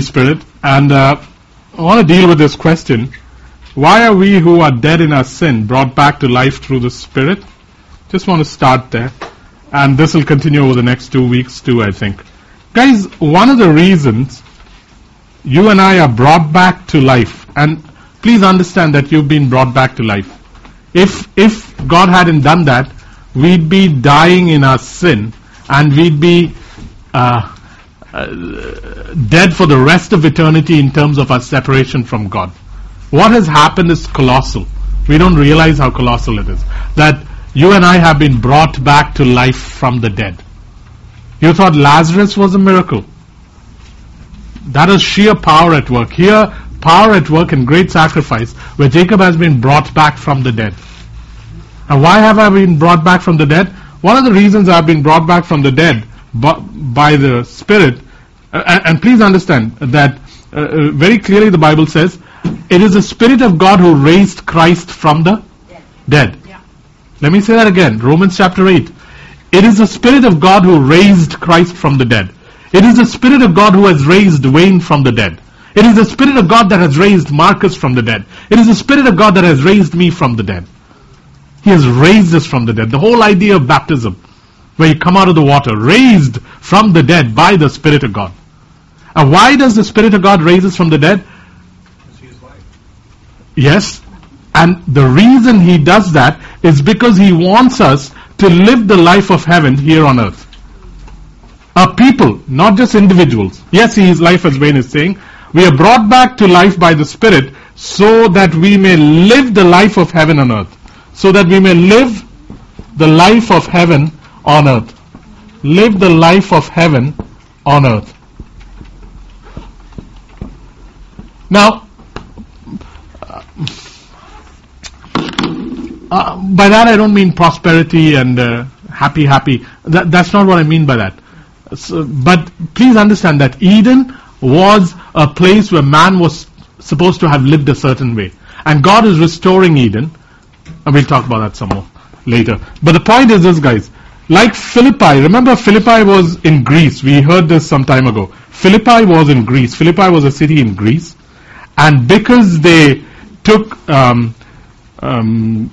Spirit, and uh, I want to deal with this question. Why are we who are dead in our sin brought back to life through the Spirit? Just want to start there. And this will continue over the next two weeks too, I think. Guys, one of the reasons you and I are brought back to life, and please understand that you've been brought back to life. If, if God hadn't done that, we'd be dying in our sin and we'd be uh, uh, dead for the rest of eternity in terms of our separation from God. What has happened is colossal. We don't realize how colossal it is. That you and I have been brought back to life from the dead. You thought Lazarus was a miracle. That is sheer power at work. Here, power at work and great sacrifice, where Jacob has been brought back from the dead. And why have I been brought back from the dead? One of the reasons I've been brought back from the dead by the Spirit, and, and, please understand that uh, uh, very clearly the Bible says, it is the Spirit of God who raised Christ from the dead. dead. Yeah. Let me say that again. Romans chapter 8. It is the Spirit of God who raised Christ from the dead. It is the Spirit of God who has raised Wayne from the dead. It is the Spirit of God that has raised Marcus from the dead. It is the Spirit of God that has raised me from the dead. He has raised us from the dead. The whole idea of baptism, where you come out of the water, raised from the dead by the Spirit of God. And why does the Spirit of God raise us from the dead? Yes. And the reason He does that is because He wants us to live the life of heaven here on earth. A people, not just individuals. Yes, His life, as Wayne is saying, we are brought back to life by the Spirit so that we may live the life of heaven on earth so that we may live the life of heaven on earth. Live the life of heaven on earth. Now, uh, by that I don't mean prosperity and uh, happy, happy. That, that's not what I mean by that. So, but please understand that Eden was a place where man was supposed to have lived a certain way. And God is restoring Eden and we'll talk about that some more later. But the point is this, guys. Like Philippi, remember Philippi was in Greece. We heard this some time ago. Philippi was in Greece. Philippi was a city in Greece. And because they took um, um,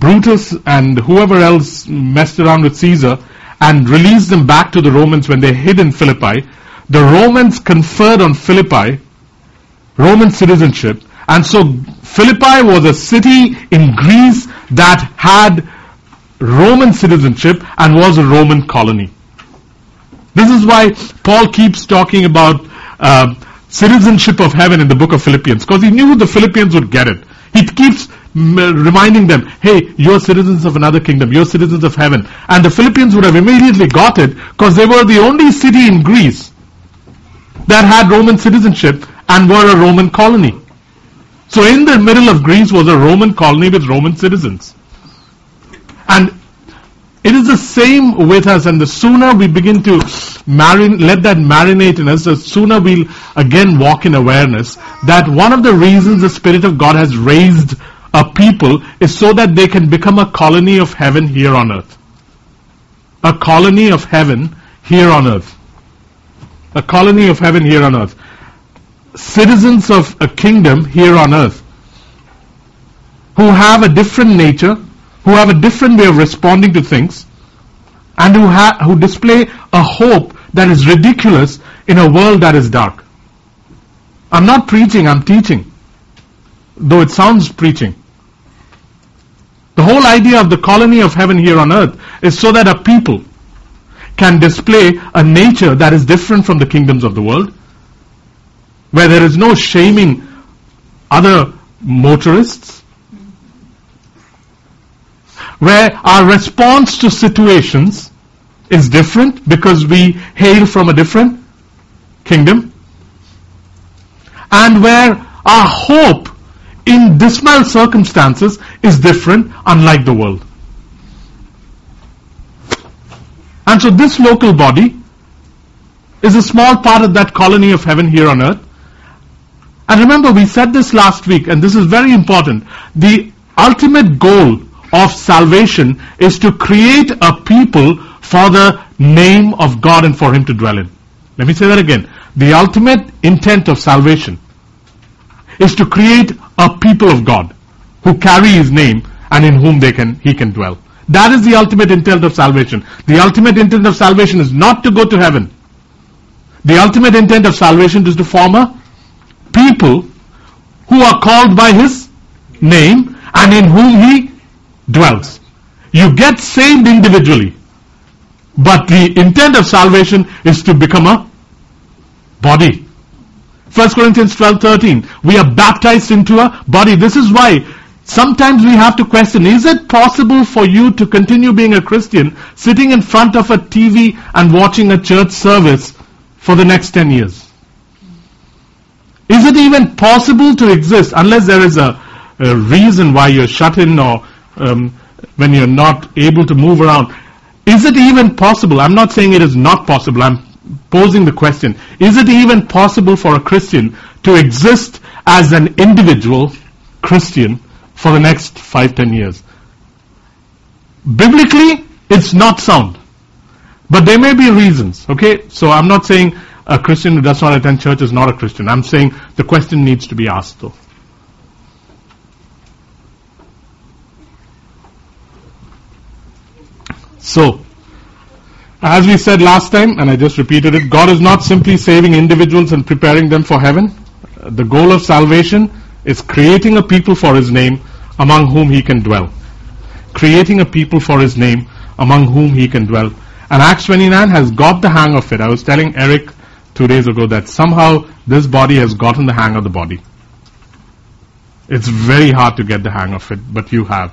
Brutus and whoever else messed around with Caesar and released them back to the Romans when they hid in Philippi, the Romans conferred on Philippi Roman citizenship and so Philippi was a city in Greece that had Roman citizenship and was a Roman colony. This is why Paul keeps talking about uh, citizenship of heaven in the book of Philippians, because he knew the Philippians would get it. He keeps mm, reminding them, hey, you're citizens of another kingdom, you're citizens of heaven. And the Philippians would have immediately got it because they were the only city in Greece that had Roman citizenship and were a Roman colony. So in the middle of Greece was a Roman colony with Roman citizens. And it is the same with us, and the sooner we begin to marin- let that marinate in us, the sooner we'll again walk in awareness that one of the reasons the Spirit of God has raised a people is so that they can become a colony of heaven here on earth. A colony of heaven here on earth. A colony of heaven here on earth citizens of a kingdom here on earth who have a different nature, who have a different way of responding to things, and who, ha- who display a hope that is ridiculous in a world that is dark. I'm not preaching, I'm teaching. Though it sounds preaching. The whole idea of the colony of heaven here on earth is so that a people can display a nature that is different from the kingdoms of the world where there is no shaming other motorists, where our response to situations is different because we hail from a different kingdom, and where our hope in dismal circumstances is different, unlike the world. And so this local body is a small part of that colony of heaven here on earth. And remember, we said this last week, and this is very important. The ultimate goal of salvation is to create a people for the name of God and for Him to dwell in. Let me say that again. The ultimate intent of salvation is to create a people of God who carry His name and in whom they can, He can dwell. That is the ultimate intent of salvation. The ultimate intent of salvation is not to go to heaven. The ultimate intent of salvation is to form a people who are called by His name and in whom He dwells. You get saved individually, but the intent of salvation is to become a body. 1 Corinthians 12 13. We are baptized into a body. This is why sometimes we have to question is it possible for you to continue being a Christian sitting in front of a TV and watching a church service for the next 10 years? Is it even possible to exist unless there is a, a reason why you're shut in or um, when you're not able to move around? Is it even possible? I'm not saying it is not possible. I'm posing the question. Is it even possible for a Christian to exist as an individual Christian for the next five, ten years? Biblically, it's not sound. But there may be reasons, okay? So I'm not saying a Christian who does not attend church is not a Christian. I'm saying the question needs to be asked though. So, as we said last time, and I just repeated it, God is not simply saving individuals and preparing them for heaven. The goal of salvation is creating a people for His name among whom He can dwell. Creating a people for His name among whom He can dwell. And Acts 29 has got the hang of it. I was telling Eric two days ago that somehow this body has gotten the hang of the body. It's very hard to get the hang of it, but you have.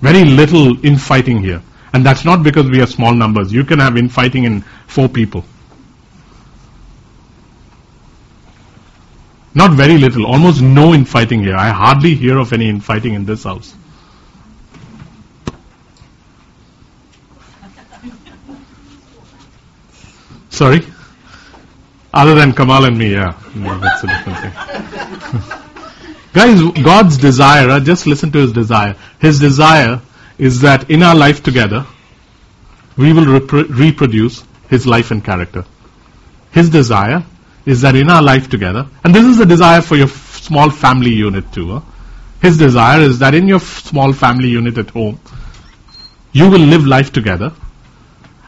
Very little infighting here. And that's not because we are small numbers. You can have infighting in four people. Not very little, almost no infighting here. I hardly hear of any infighting in this house. Sorry? Other than Kamal and me, yeah. No, that's a different thing. Guys, God's desire, just listen to His desire. His desire is that in our life together, we will repro- reproduce His life and character. His desire is that in our life together, and this is the desire for your small family unit too. His desire is that in your small family unit at home, you will live life together,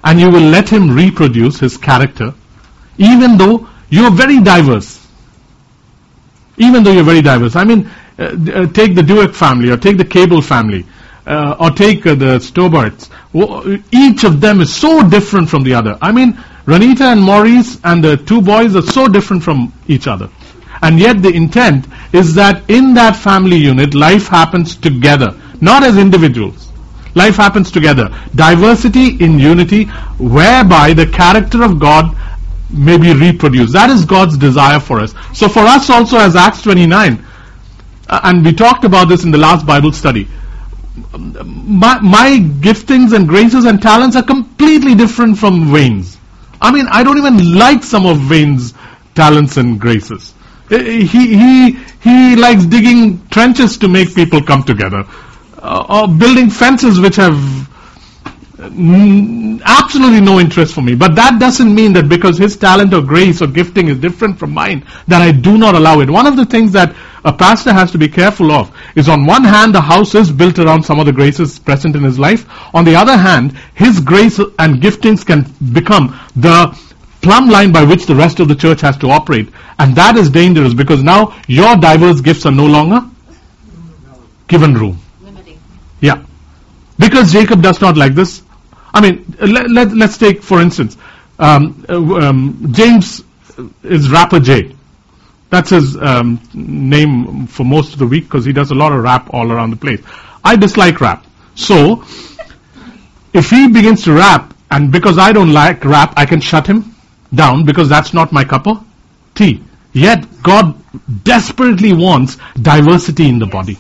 and you will let Him reproduce His character even though you're very diverse. Even though you're very diverse. I mean, uh, uh, take the Dueck family or take the Cable family uh, or take uh, the Stobarts. Each of them is so different from the other. I mean, Ranita and Maurice and the two boys are so different from each other. And yet the intent is that in that family unit, life happens together, not as individuals. Life happens together. Diversity in unity, whereby the character of God may be reproduced. That is God's desire for us. So for us also as Acts 29, uh, and we talked about this in the last Bible study, my, my giftings and graces and talents are completely different from Wayne's. I mean, I don't even like some of Wayne's talents and graces. Uh, he, he, he likes digging trenches to make people come together, uh, or building fences which have Mm, absolutely no interest for me. But that doesn't mean that because his talent or grace or gifting is different from mine, that I do not allow it. One of the things that a pastor has to be careful of is on one hand, the house is built around some of the graces present in his life. On the other hand, his grace and giftings can become the plumb line by which the rest of the church has to operate. And that is dangerous because now your diverse gifts are no longer given room. Limiting. Yeah. Because Jacob does not like this, I mean, let, let, let's take, for instance, um, uh, um, James is Rapper J. That's his um, name for most of the week because he does a lot of rap all around the place. I dislike rap. So, if he begins to rap, and because I don't like rap, I can shut him down because that's not my cup of tea. Yet, God desperately wants diversity in the body.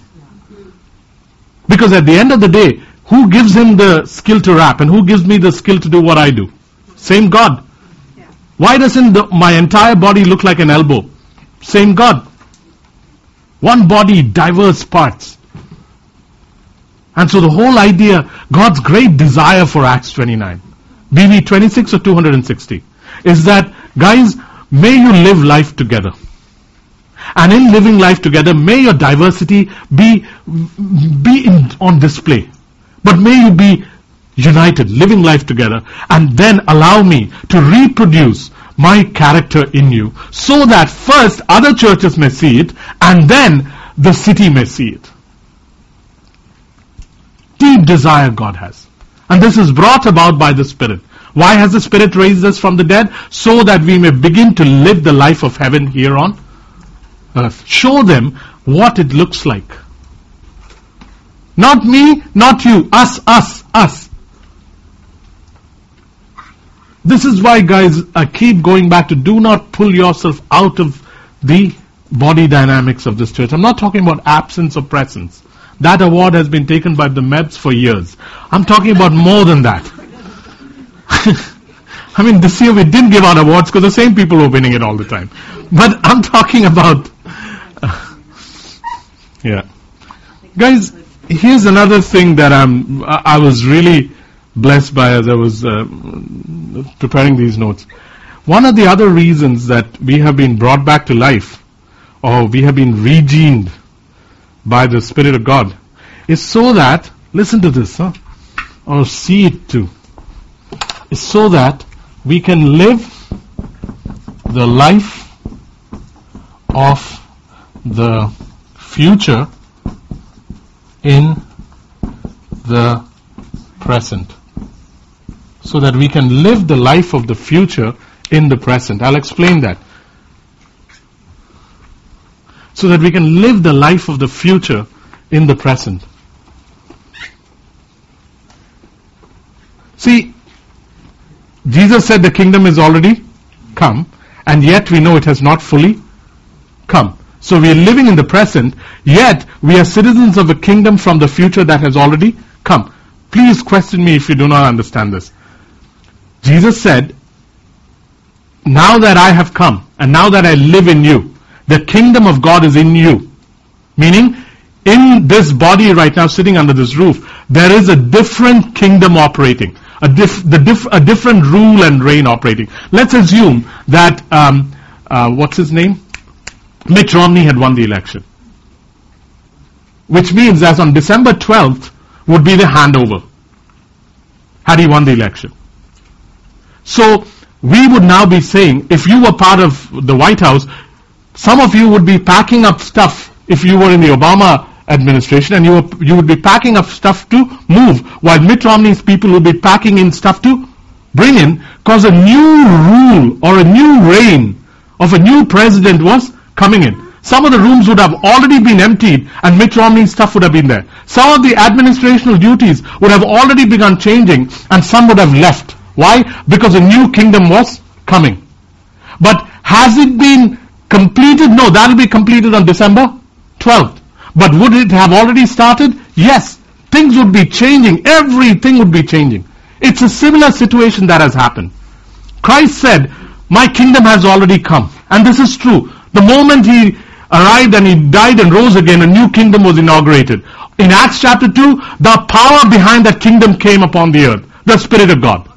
Because at the end of the day, who gives him the skill to rap and who gives me the skill to do what I do? Same God. Why doesn't the, my entire body look like an elbow? Same God. One body, diverse parts. And so the whole idea, God's great desire for Acts 29. BV 26 or 260? is that, guys, may you live life together. And in living life together, may your diversity be, be in, on display. But may you be united, living life together, and then allow me to reproduce my character in you so that first other churches may see it and then the city may see it. Deep desire God has. And this is brought about by the Spirit. Why has the Spirit raised us from the dead? So that we may begin to live the life of heaven here on earth. Show them what it looks like. Not me, not you. Us, us, us. This is why, guys, I keep going back to do not pull yourself out of the body dynamics of this church. I'm not talking about absence or presence. That award has been taken by the MEBs for years. I'm talking about more than that. I mean, this year we didn't give out awards because the same people were winning it all the time. But I'm talking about, yeah. Guys, here's another thing that I'm, I was really blessed by as I was uh, preparing these notes. One of the other reasons that we have been brought back to life, or we have been regened by the Spirit of God, is so that, listen to this, huh? or see it too, is so that we can live the life of the future in the present so that we can live the life of the future in the present. I'll explain that. So that we can live the life of the future in the present. See, Jesus said the kingdom is already come, and yet we know it has not fully come. So we are living in the present, yet we are citizens of a kingdom from the future that has already come. Please question me if you do not understand this. Jesus said, Now that I have come, and now that I live in you, the kingdom of God is in you. Meaning, in this body right now, sitting under this roof, there is a different kingdom operating. A, diff, diff, a different rule and reign operating. Let's assume that, um, uh, what's his name? Mitt Romney had won the election. Which means that on December 12th would be the handover. Had he won the election. So we would now be saying, if you were part of the White House, some of you would be packing up stuff if you were in the Obama administration and you, were, you would be packing up stuff to move, while Mitt Romney's people would be packing in stuff to bring in, because a new rule or a new reign of a new president was coming in. Some of the rooms would have already been emptied and Mitt Romney's stuff would have been there. Some of the administrational duties would have already begun changing and some would have left. Why? Because a new kingdom was coming. But has it been completed? No, that will be completed on December 12th. But would it have already started? Yes. Things would be changing. Everything would be changing. It's a similar situation that has happened. Christ said, My kingdom has already come. And this is true. The moment he arrived and he died and rose again, a new kingdom was inaugurated. In Acts chapter 2, the power behind that kingdom came upon the earth. The Spirit of God.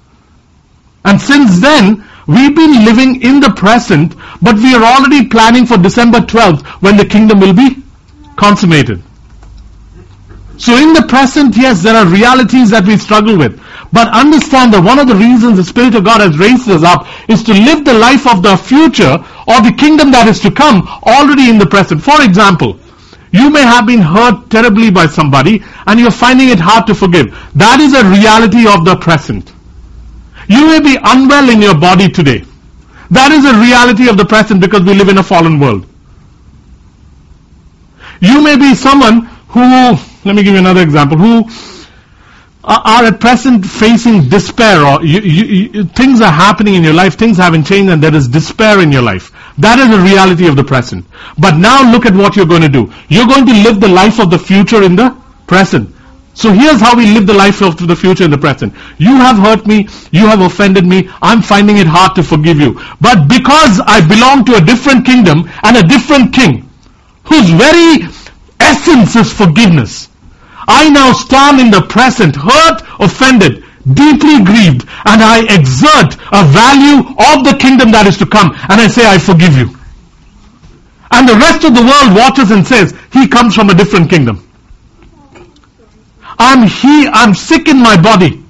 And since then, we've been living in the present, but we are already planning for December 12th when the kingdom will be consummated. So in the present, yes, there are realities that we struggle with. But understand that one of the reasons the Spirit of God has raised us up is to live the life of the future or the kingdom that is to come already in the present. For example, you may have been hurt terribly by somebody and you're finding it hard to forgive. That is a reality of the present. You may be unwell in your body today. That is a reality of the present because we live in a fallen world. You may be someone who, let me give you another example, who are at present facing despair or you, you, you, things are happening in your life, things haven't changed and there is despair in your life. That is the reality of the present. But now look at what you're going to do. You're going to live the life of the future in the present. So here's how we live the life of the future in the present. You have hurt me, you have offended me, I'm finding it hard to forgive you. But because I belong to a different kingdom and a different king, whose very essence is forgiveness, I now stand in the present, hurt, offended, deeply grieved, and I exert a value of the kingdom that is to come, and I say, I forgive you. And the rest of the world watches and says, he comes from a different kingdom. I'm he, I'm sick in my body.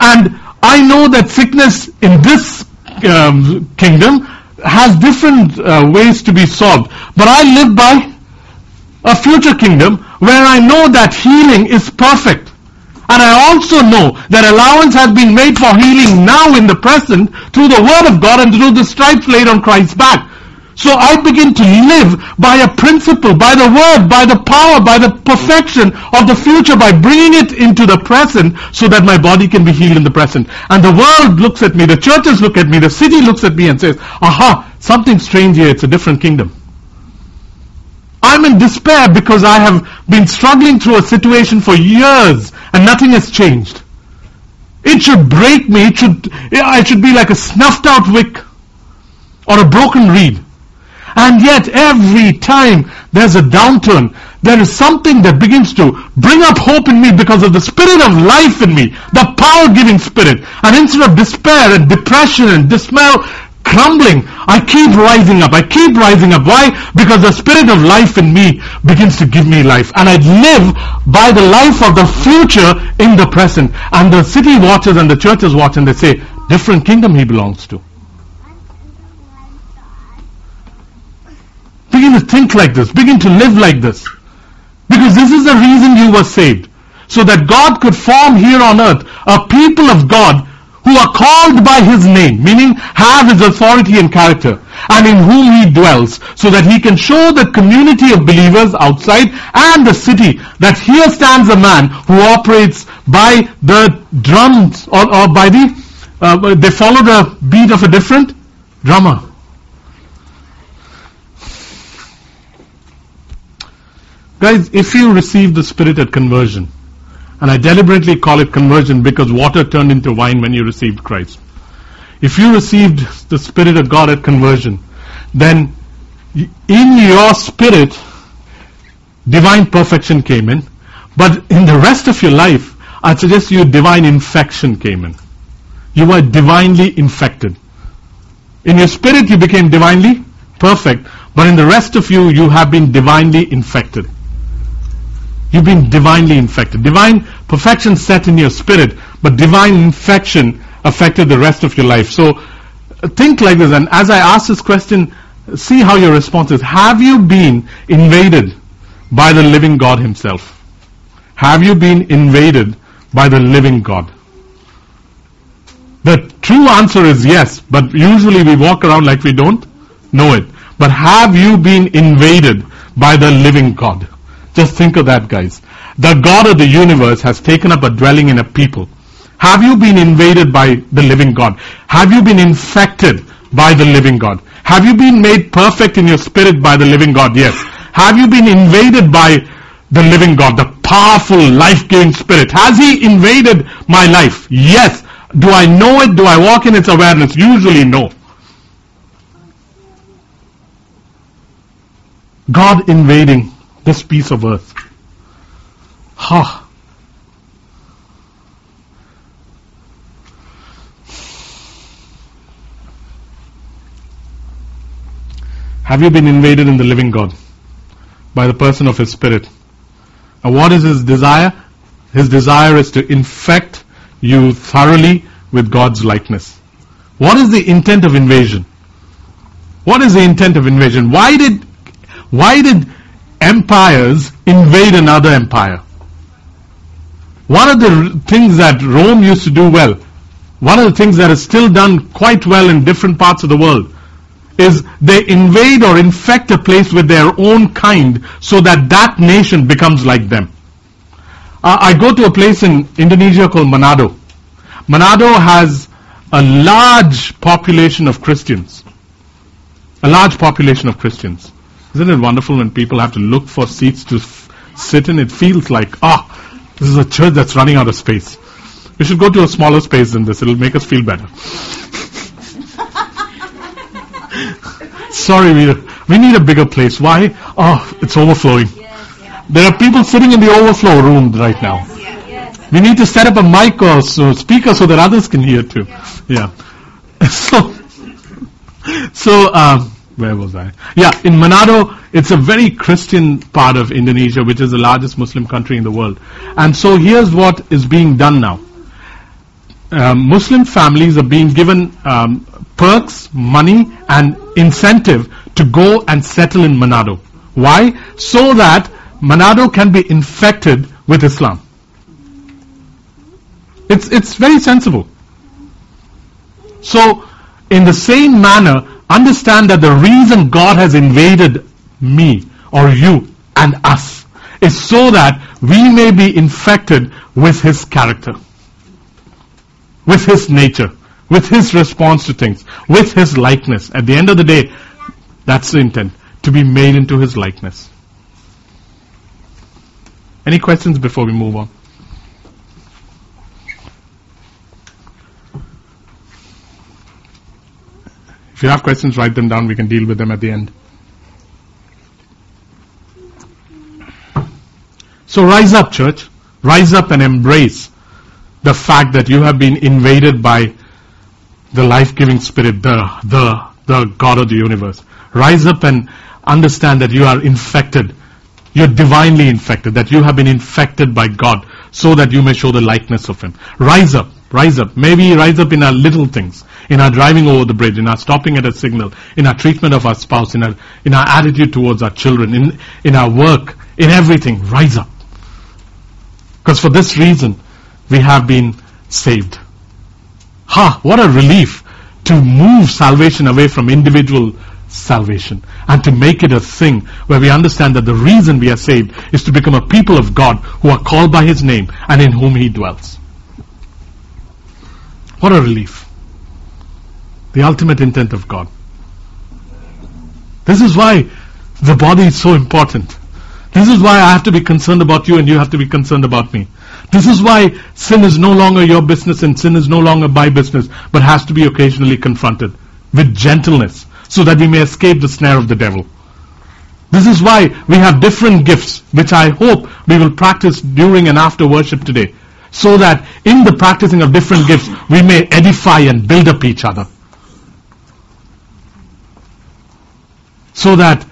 And I know that sickness in this um, kingdom has different uh, ways to be solved. But I live by a future kingdom where I know that healing is perfect. And I also know that allowance has been made for healing now in the present through the Word of God and through the stripes laid on Christ's back. So I begin to live by a principle, by the word, by the power, by the perfection of the future, by bringing it into the present so that my body can be healed in the present. And the world looks at me, the churches look at me, the city looks at me and says, aha, something strange here, it's a different kingdom. I'm in despair because I have been struggling through a situation for years and nothing has changed. It should break me, it should, it should be like a snuffed out wick or a broken reed. And yet every time there's a downturn, there is something that begins to bring up hope in me because of the spirit of life in me, the power giving spirit. And instead of despair and depression and dismay, crumbling, I keep rising up. I keep rising up. Why? Because the spirit of life in me begins to give me life. And I live by the life of the future in the present. And the city watches and the churches watch and they say, different kingdom he belongs to. Begin to think like this. Begin to live like this. Because this is the reason you were saved. So that God could form here on earth a people of God who are called by His name, meaning have His authority and character, and in whom He dwells, so that He can show the community of believers outside and the city that here stands a man who operates by the drums or, or by the, uh, they follow the beat of a different drummer. Guys, if you receive the Spirit at conversion, and I deliberately call it conversion because water turned into wine when you received Christ. If you received the Spirit of God at conversion, then in your spirit, divine perfection came in. But in the rest of your life, I suggest you divine infection came in. You were divinely infected. In your spirit, you became divinely perfect. But in the rest of you, you have been divinely infected. You've been divinely infected. Divine perfection set in your spirit, but divine infection affected the rest of your life. So think like this, and as I ask this question, see how your response is. Have you been invaded by the living God Himself? Have you been invaded by the living God? The true answer is yes, but usually we walk around like we don't know it. But have you been invaded by the living God? Just think of that, guys. The God of the universe has taken up a dwelling in a people. Have you been invaded by the living God? Have you been infected by the living God? Have you been made perfect in your spirit by the living God? Yes. Have you been invaded by the living God, the powerful, life-giving spirit? Has He invaded my life? Yes. Do I know it? Do I walk in its awareness? Usually no. God invading this piece of earth. Ha! Have you been invaded in the living God by the person of His Spirit? And what is His desire? His desire is to infect you thoroughly with God's likeness. What is the intent of invasion? What is the intent of invasion? Why did, why did empires invade another empire. One of the things that Rome used to do well, one of the things that is still done quite well in different parts of the world, is they invade or infect a place with their own kind so that that nation becomes like them. Uh, I go to a place in Indonesia called Manado. Manado has a large population of Christians. A large population of Christians. Isn't it wonderful when people have to look for seats to sit in? It feels like, ah, oh, this is a church that's running out of space. We should go to a smaller space than this. It'll make us feel better. Sorry, we, we need a bigger place. Why? Oh, it's overflowing. There are people sitting in the overflow room right now. We need to set up a mic or so, speaker so that others can hear too. Yeah. So, so um, where was I? Yeah, in Manado, it's a very Christian part of Indonesia, which is the largest Muslim country in the world. And so here's what is being done now. Um, Muslim families are being given um, perks, money, and incentive to go and settle in Manado. Why? So that Manado can be infected with Islam. It's, it's very sensible. So, in the same manner, understand that the reason God has invaded me or you and us is so that we may be infected with His character, with His nature, with His response to things, with His likeness. At the end of the day, that's the intent, to be made into His likeness. Any questions before we move on? If you have questions, write them down. We can deal with them at the end. So rise up, church. Rise up and embrace the fact that you have been invaded by the life-giving spirit, the, the, the God of the universe. Rise up and understand that you are infected. You're divinely infected, that you have been infected by God so that you may show the likeness of Him. Rise up. Rise up. Maybe rise up in our little things, in our driving over the bridge, in our stopping at a signal, in our treatment of our spouse, in our, in our attitude towards our children, in, in our work, in everything. Rise up. Because for this reason, we have been saved. Ha! What a relief to move salvation away from individual salvation and to make it a thing where we understand that the reason we are saved is to become a people of God who are called by His name and in whom He dwells. What a relief. The ultimate intent of God. This is why the body is so important. This is why I have to be concerned about you and you have to be concerned about me. This is why sin is no longer your business and sin is no longer my business, but has to be occasionally confronted with gentleness so that we may escape the snare of the devil. This is why we have different gifts, which I hope we will practice during and after worship today so that in the practicing of different gifts, we may edify and build up each other. So that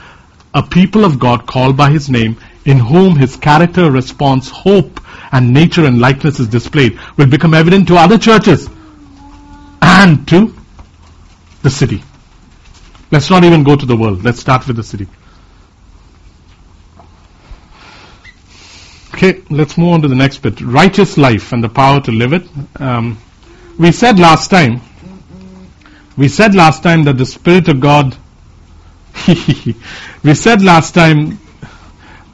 a people of God called by His name, in whom His character, response, hope, and nature and likeness is displayed, will become evident to other churches and to the city. Let's not even go to the world. Let's start with the city. Okay, let's move on to the next bit. Righteous life and the power to live it. Um, we said last time, we said last time that the Spirit of God, we said last time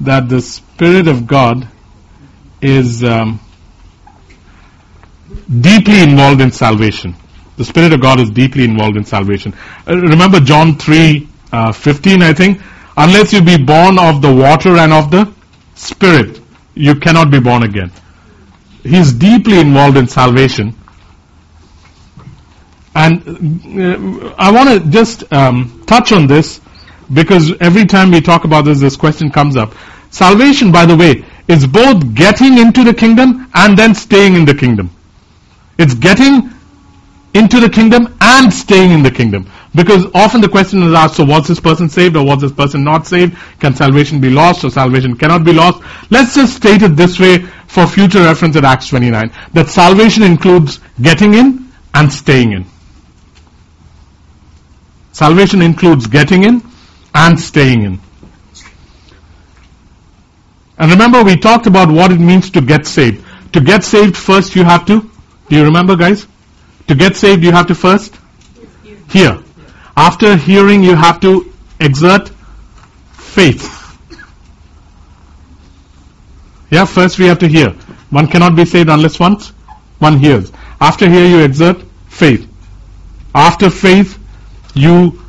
that the Spirit of God is um, deeply involved in salvation. The Spirit of God is deeply involved in salvation. Uh, remember John 3 uh, 15, I think? Unless you be born of the water and of the Spirit you cannot be born again. He's deeply involved in salvation. And uh, I want to just um, touch on this because every time we talk about this, this question comes up. Salvation, by the way, is both getting into the kingdom and then staying in the kingdom. It's getting into the kingdom and staying in the kingdom. Because often the question is asked, so was this person saved or was this person not saved? Can salvation be lost or salvation cannot be lost? Let's just state it this way for future reference at Acts 29. That salvation includes getting in and staying in. Salvation includes getting in and staying in. And remember we talked about what it means to get saved. To get saved first you have to, do you remember guys? To get saved you have to first hear. After hearing, you have to exert faith. Yeah, first we have to hear. One cannot be saved unless once one hears. After hear, you exert faith. After faith, you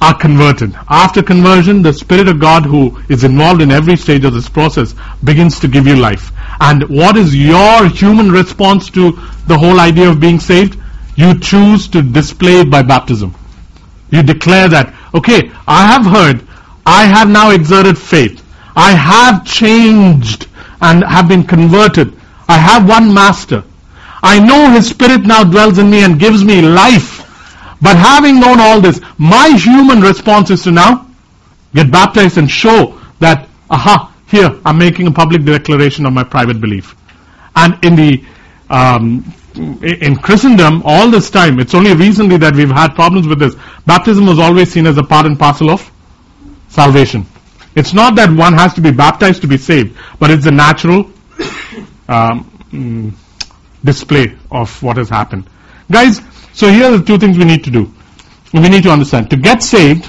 are converted. After conversion, the Spirit of God who is involved in every stage of this process begins to give you life. And what is your human response to the whole idea of being saved? You choose to display it by baptism. You declare that, okay, I have heard, I have now exerted faith, I have changed and have been converted, I have one master. I know his spirit now dwells in me and gives me life. But having known all this, my human response is to now get baptized and show that, aha, here, I'm making a public declaration of my private belief. And in the, um, in Christendom, all this time, it's only recently that we've had problems with this. Baptism was always seen as a part and parcel of salvation. It's not that one has to be baptized to be saved, but it's a natural um, display of what has happened. Guys, so here are the two things we need to do. We need to understand. To get saved,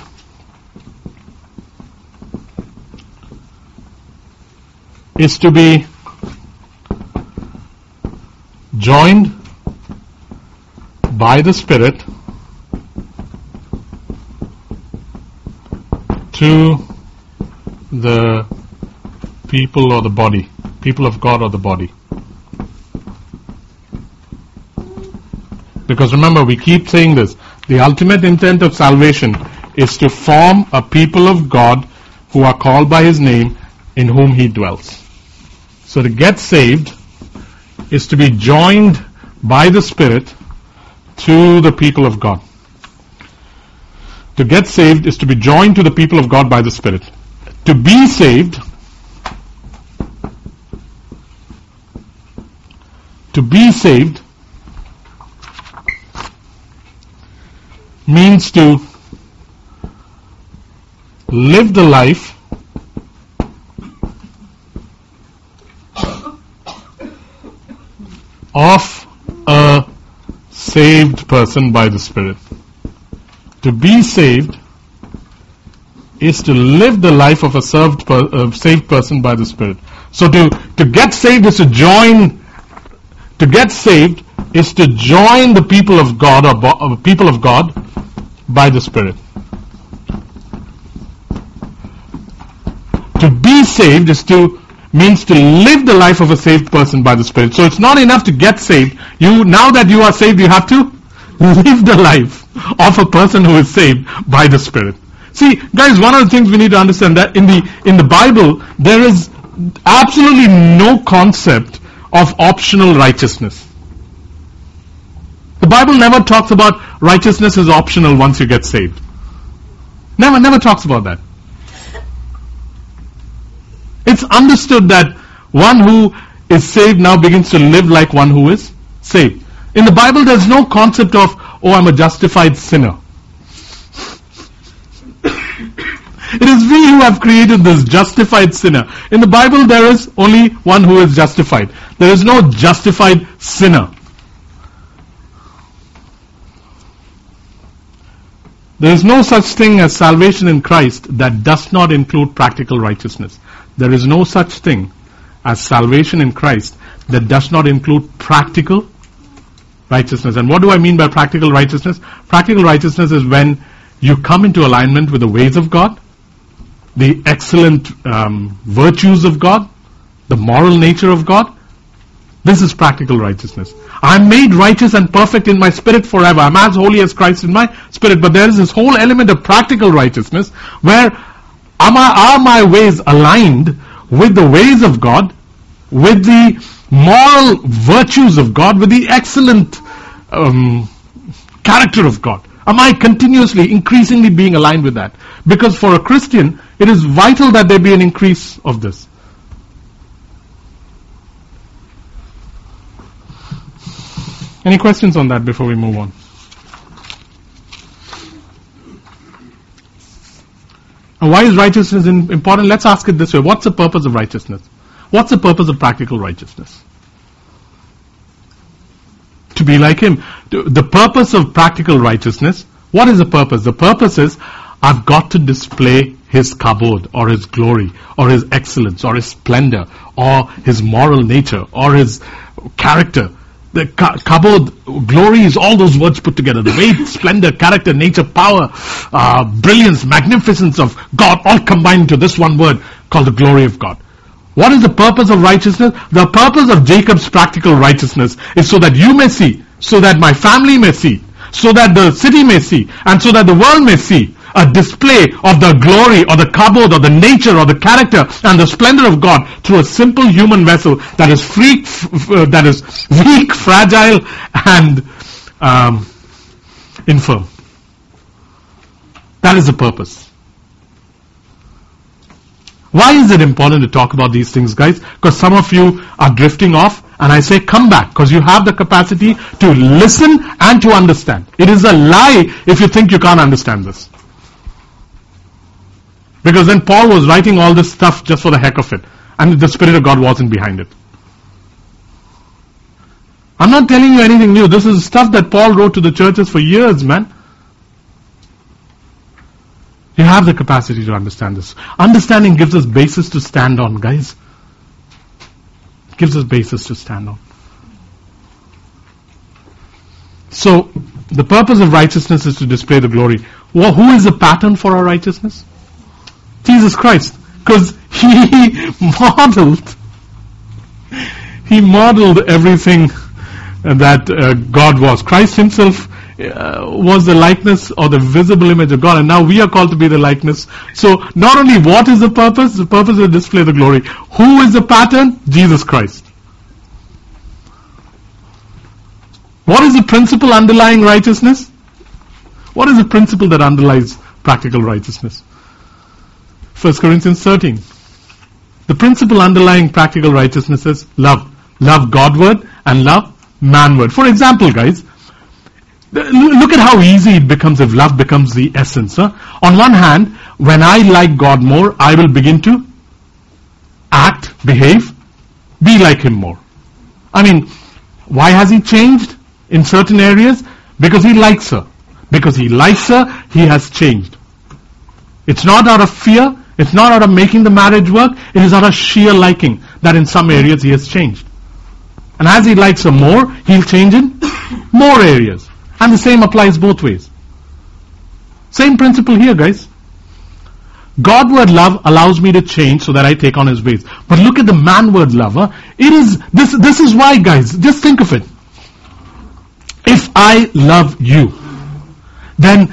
is to be joined by the Spirit to the people or the body, people of God or the body. Because remember, we keep saying this. The ultimate intent of salvation is to form a people of God who are called by His name in whom He dwells. So to get saved is to be joined by the Spirit to the people of God. To get saved is to be joined to the people of God by the Spirit. To be saved, to be saved means to live the life of a saved person by the Spirit. To be saved is to live the life of a served per, uh, saved person by the Spirit. So to, to get saved is to join, to get saved is to join the people of God or uh, people of God by the Spirit. To be saved is to means to live the life of a saved person by the Spirit. So it's not enough to get saved. You now that you are saved, you have to live the life of a person who is saved by the Spirit. See, guys, one of the things we need to understand that in the in the Bible there is absolutely no concept of optional righteousness. Bible never talks about righteousness is optional once you get saved. Never, never talks about that. It's understood that one who is saved now begins to live like one who is saved. In the Bible, there's no concept of, oh, I'm a justified sinner. It is we who have created this justified sinner. In the Bible, there is only one who is justified. There is no justified sinner. There is no such thing as salvation in Christ that does not include practical righteousness. There is no such thing as salvation in Christ that does not include practical righteousness. And what do I mean by practical righteousness? Practical righteousness is when you come into alignment with the ways of God, the excellent um, virtues of God, the moral nature of God. This is practical righteousness. I'm made righteous and perfect in my spirit forever. I'm as holy as Christ in my spirit. But there is this whole element of practical righteousness where am I, are my ways aligned with the ways of God, with the moral virtues of God, with the excellent um, character of God? Am I continuously, increasingly being aligned with that? Because for a Christian, it is vital that there be an increase of this. Any questions on that before we move on? And why is righteousness important? Let's ask it this way. What's the purpose of righteousness? What's the purpose of practical righteousness? To be like Him. The purpose of practical righteousness, what is the purpose? The purpose is, I've got to display His kabod, or His glory, or His excellence, or His splendor, or His moral nature, or His character the kabod, glory is all those words put together. The weight, splendor, character, nature, power, uh, brilliance, magnificence of God, all combined into this one word called the glory of God. What is the purpose of righteousness? The purpose of Jacob's practical righteousness is so that you may see, so that my family may see, so that the city may see, and so that the world may see a display of the glory or the kabod or the nature or the character and the splendor of God through a simple human vessel that is freak, f- that is weak, fragile, and um, infirm. That is the purpose. Why is it important to talk about these things, guys? Because some of you are drifting off, and I say come back, because you have the capacity to listen and to understand. It is a lie if you think you can't understand this. Because then Paul was writing all this stuff just for the heck of it, and the Spirit of God wasn't behind it. I'm not telling you anything new. This is stuff that Paul wrote to the churches for years, man. You have the capacity to understand this. Understanding gives us basis to stand on, guys. It gives us basis to stand on. So, the purpose of righteousness is to display the glory. Well, who is the pattern for our righteousness? Jesus Christ. Because he modeled, he modeled everything that uh, God was. Christ himself uh, was the likeness or the visible image of God, and now we are called to be the likeness. So, not only what is the purpose, the purpose is to display the glory. Who is the pattern? Jesus Christ. What is the principle underlying righteousness? What is the principle that underlies practical righteousness? 1 Corinthians 13. The principle underlying practical righteousness is love. Love Godward and love manward. For example, guys, look at how easy it becomes if love becomes the essence. Huh? On one hand, when I like God more, I will begin to act, behave, be like Him more. I mean, why has He changed in certain areas? Because He likes her. Because He likes her, He has changed. It's not out of fear, it's not out of making the marriage work, it is out of sheer liking that in some areas He has changed. And as He likes her more, He'll change in more areas. And the same applies both ways. Same principle here, guys. Godward love allows me to change so that I take on His ways. But look at the manward lover. It is this. This is why, guys. Just think of it. If I love you, then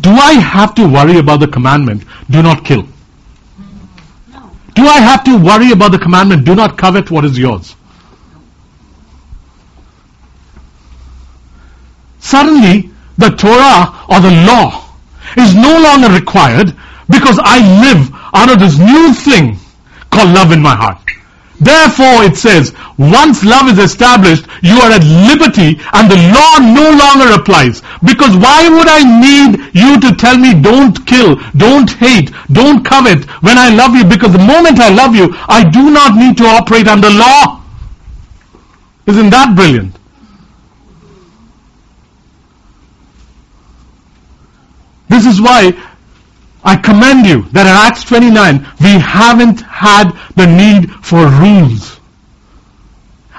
do I have to worry about the commandment? Do not kill. Do I have to worry about the commandment? Do not covet what is yours. Suddenly, the Torah or the law is no longer required because I live out of this new thing called love in my heart. Therefore, it says, once love is established, you are at liberty and the law no longer applies. Because why would I need you to tell me don't kill, don't hate, don't covet when I love you? Because the moment I love you, I do not need to operate under law. Isn't that brilliant? This is why I commend you that in Acts 29 we haven't had the need for rules.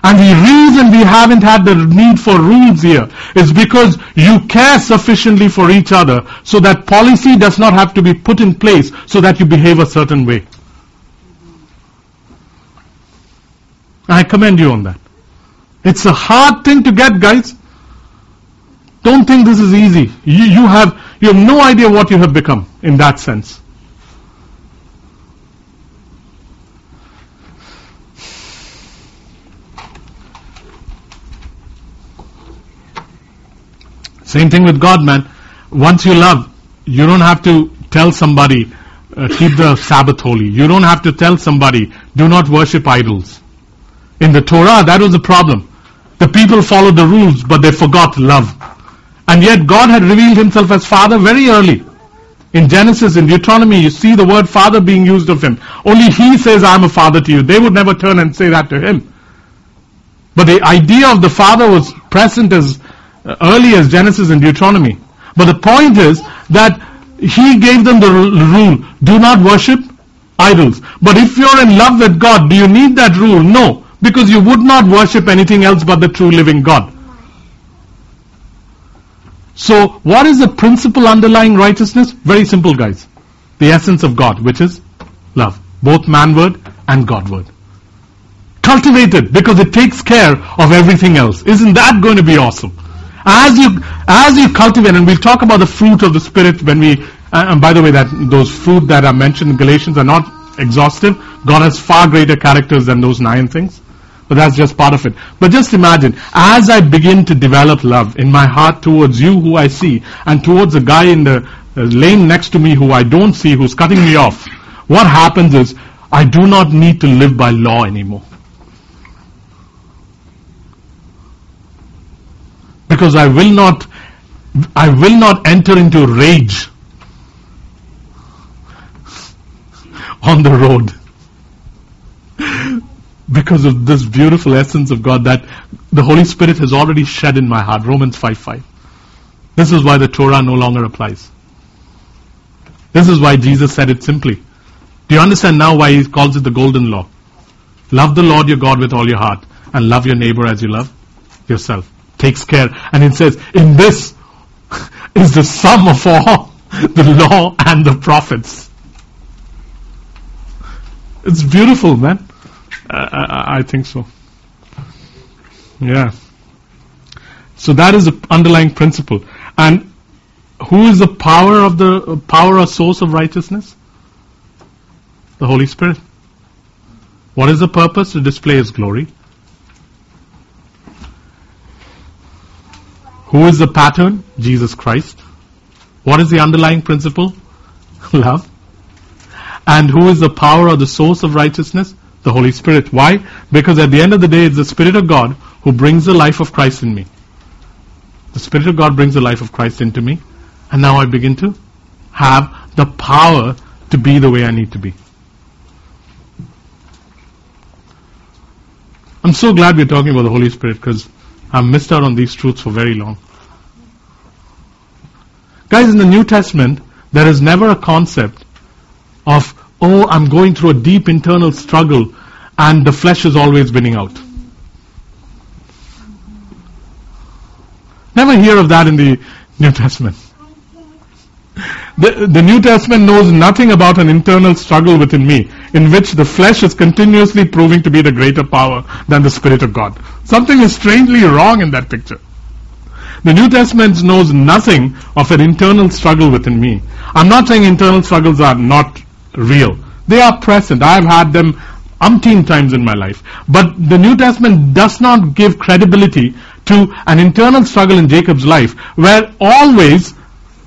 And the reason we haven't had the need for rules here is because you care sufficiently for each other so that policy does not have to be put in place so that you behave a certain way. I commend you on that. It's a hard thing to get, guys. Don't think this is easy. You, you, have, you have no idea what you have become in that sense. Same thing with God, man. Once you love, you don't have to tell somebody, uh, keep the Sabbath holy. You don't have to tell somebody, do not worship idols. In the Torah, that was the problem. The people followed the rules, but they forgot love. And yet God had revealed himself as Father very early. In Genesis, in Deuteronomy, you see the word Father being used of him. Only he says, I'm a Father to you. They would never turn and say that to him. But the idea of the Father was present as uh, early as Genesis and Deuteronomy. But the point is that he gave them the rule, do not worship idols. But if you're in love with God, do you need that rule? No, because you would not worship anything else but the true living God. So, what is the principle underlying righteousness? Very simple, guys. The essence of God, which is love. Both manward and Godward. Cultivate it because it takes care of everything else. Isn't that going to be awesome? As you, as you cultivate, and we'll talk about the fruit of the Spirit when we, uh, And, by the way, that those fruit that are mentioned in Galatians are not exhaustive. God has far greater characters than those nine things. But that's just part of it. But just imagine, as I begin to develop love in my heart towards you who I see, and towards a guy in the uh, lane next to me who I don't see, who's cutting me off, what happens is, I do not need to live by law anymore. Because I will not, I will not enter into rage on the road because of this beautiful essence of God that the Holy Spirit has already shed in my heart. Romans 5 5. This is why the Torah no longer applies. This is why Jesus said it simply. Do you understand now why he calls it the golden law? Love the Lord your God with all your heart and love your neighbor as you love yourself. Takes care. And it says, in this is the sum of all the law and the prophets. It's beautiful, man. I, I think so. Yeah. So that is the underlying principle. And who is the power of the uh, power or source of righteousness? The Holy Spirit. What is the purpose? To display His glory. Who is the pattern? Jesus Christ. What is the underlying principle? Love. And who is the power or the source of righteousness? The Holy Spirit. Why? Because at the end of the day, it's the Spirit of God who brings the life of Christ in me. The Spirit of God brings the life of Christ into me. And now I begin to have the power to be the way I need to be. I'm so glad we're talking about the Holy Spirit because I've missed out on these truths for very long. Guys, in the New Testament, there is never a concept of, oh, I'm going through a deep internal struggle and the flesh is always winning out. Never hear of that in the New Testament. The, the New Testament knows nothing about an internal struggle within me in which the flesh is continuously proving to be the greater power than the Spirit of God. Something is strangely wrong in that picture. The New Testament knows nothing of an internal struggle within me. I'm not saying internal struggles are not real. They are present. I've had them umpteen times in my life. But the New Testament does not give credibility to an internal struggle in Jacob's life where always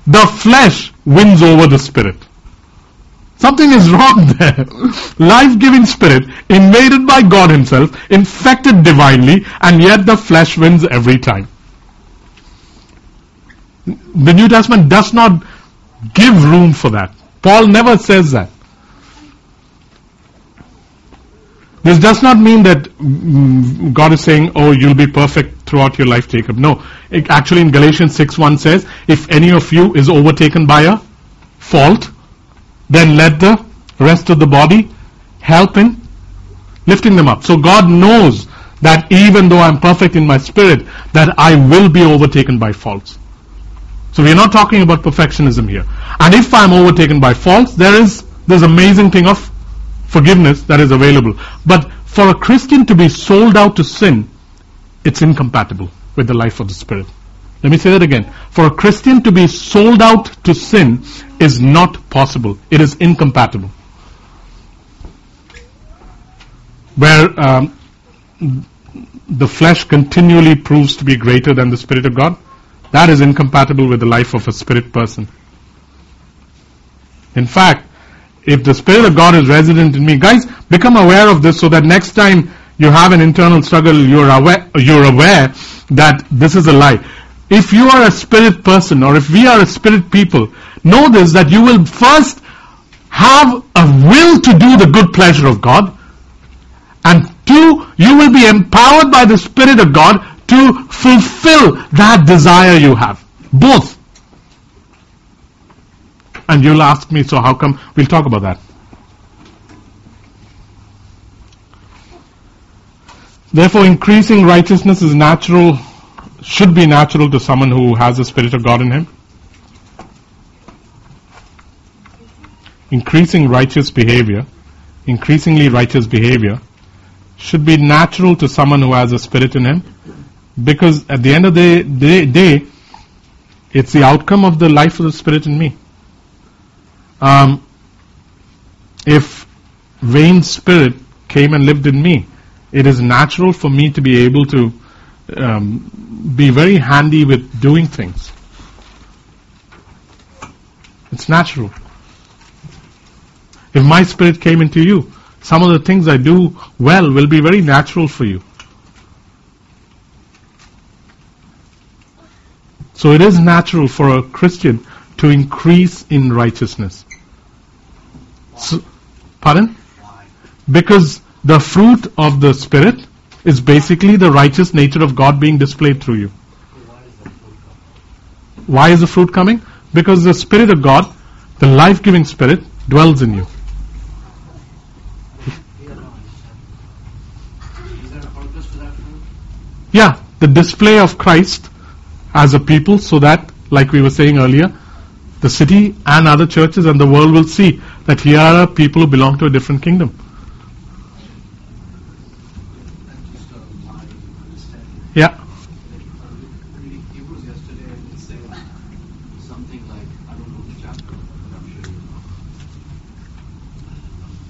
the flesh wins over the spirit. Something is wrong there. Life-giving spirit, invaded by God himself, infected divinely, and yet the flesh wins every time. The New Testament does not give room for that. Paul never says that. This does not mean that mm, God is saying, oh, you'll be perfect throughout your life, Jacob. No. It, actually, in Galatians 6 1 says, if any of you is overtaken by a fault, then let the rest of the body help in lifting them up. So God knows that even though I'm perfect in my spirit, that I will be overtaken by faults. So we're not talking about perfectionism here. And if I'm overtaken by faults, there is this amazing thing of forgiveness that is available. But for a Christian to be sold out to sin, it's incompatible with the life of the Spirit. Let me say that again. For a Christian to be sold out to sin is not possible. It is incompatible. Where um, the flesh continually proves to be greater than the Spirit of God, that is incompatible with the life of a spirit person. In fact, if the Spirit of God is resident in me, guys, become aware of this so that next time you have an internal struggle, you're aware, you're aware that this is a lie. If you are a spirit person or if we are a spirit people, know this that you will first have a will to do the good pleasure of God. And two, you will be empowered by the Spirit of God to fulfill that desire you have. Both. And you'll ask me, so how come? We'll talk about that. Therefore, increasing righteousness is natural, should be natural to someone who has the Spirit of God in him. Increasing righteous behavior, increasingly righteous behavior, should be natural to someone who has a Spirit in him. Because at the end of the day, day it's the outcome of the life of the Spirit in me. Um, if Wayne's spirit came and lived in me, it is natural for me to be able to um, be very handy with doing things. It's natural. If my spirit came into you, some of the things I do well will be very natural for you. So it is natural for a Christian to increase in righteousness. Pardon? Because the fruit of the Spirit is basically the righteous nature of God being displayed through you. Why is the fruit coming? Because the Spirit of God, the life giving Spirit, dwells in you. Yeah, the display of Christ as a people so that, like we were saying earlier, the city and other churches and the world will see that here are people who belong to a different kingdom. Yeah. Reading Hebrews yesterday and it said something like, I don't know the chapter, but I'm sure you know.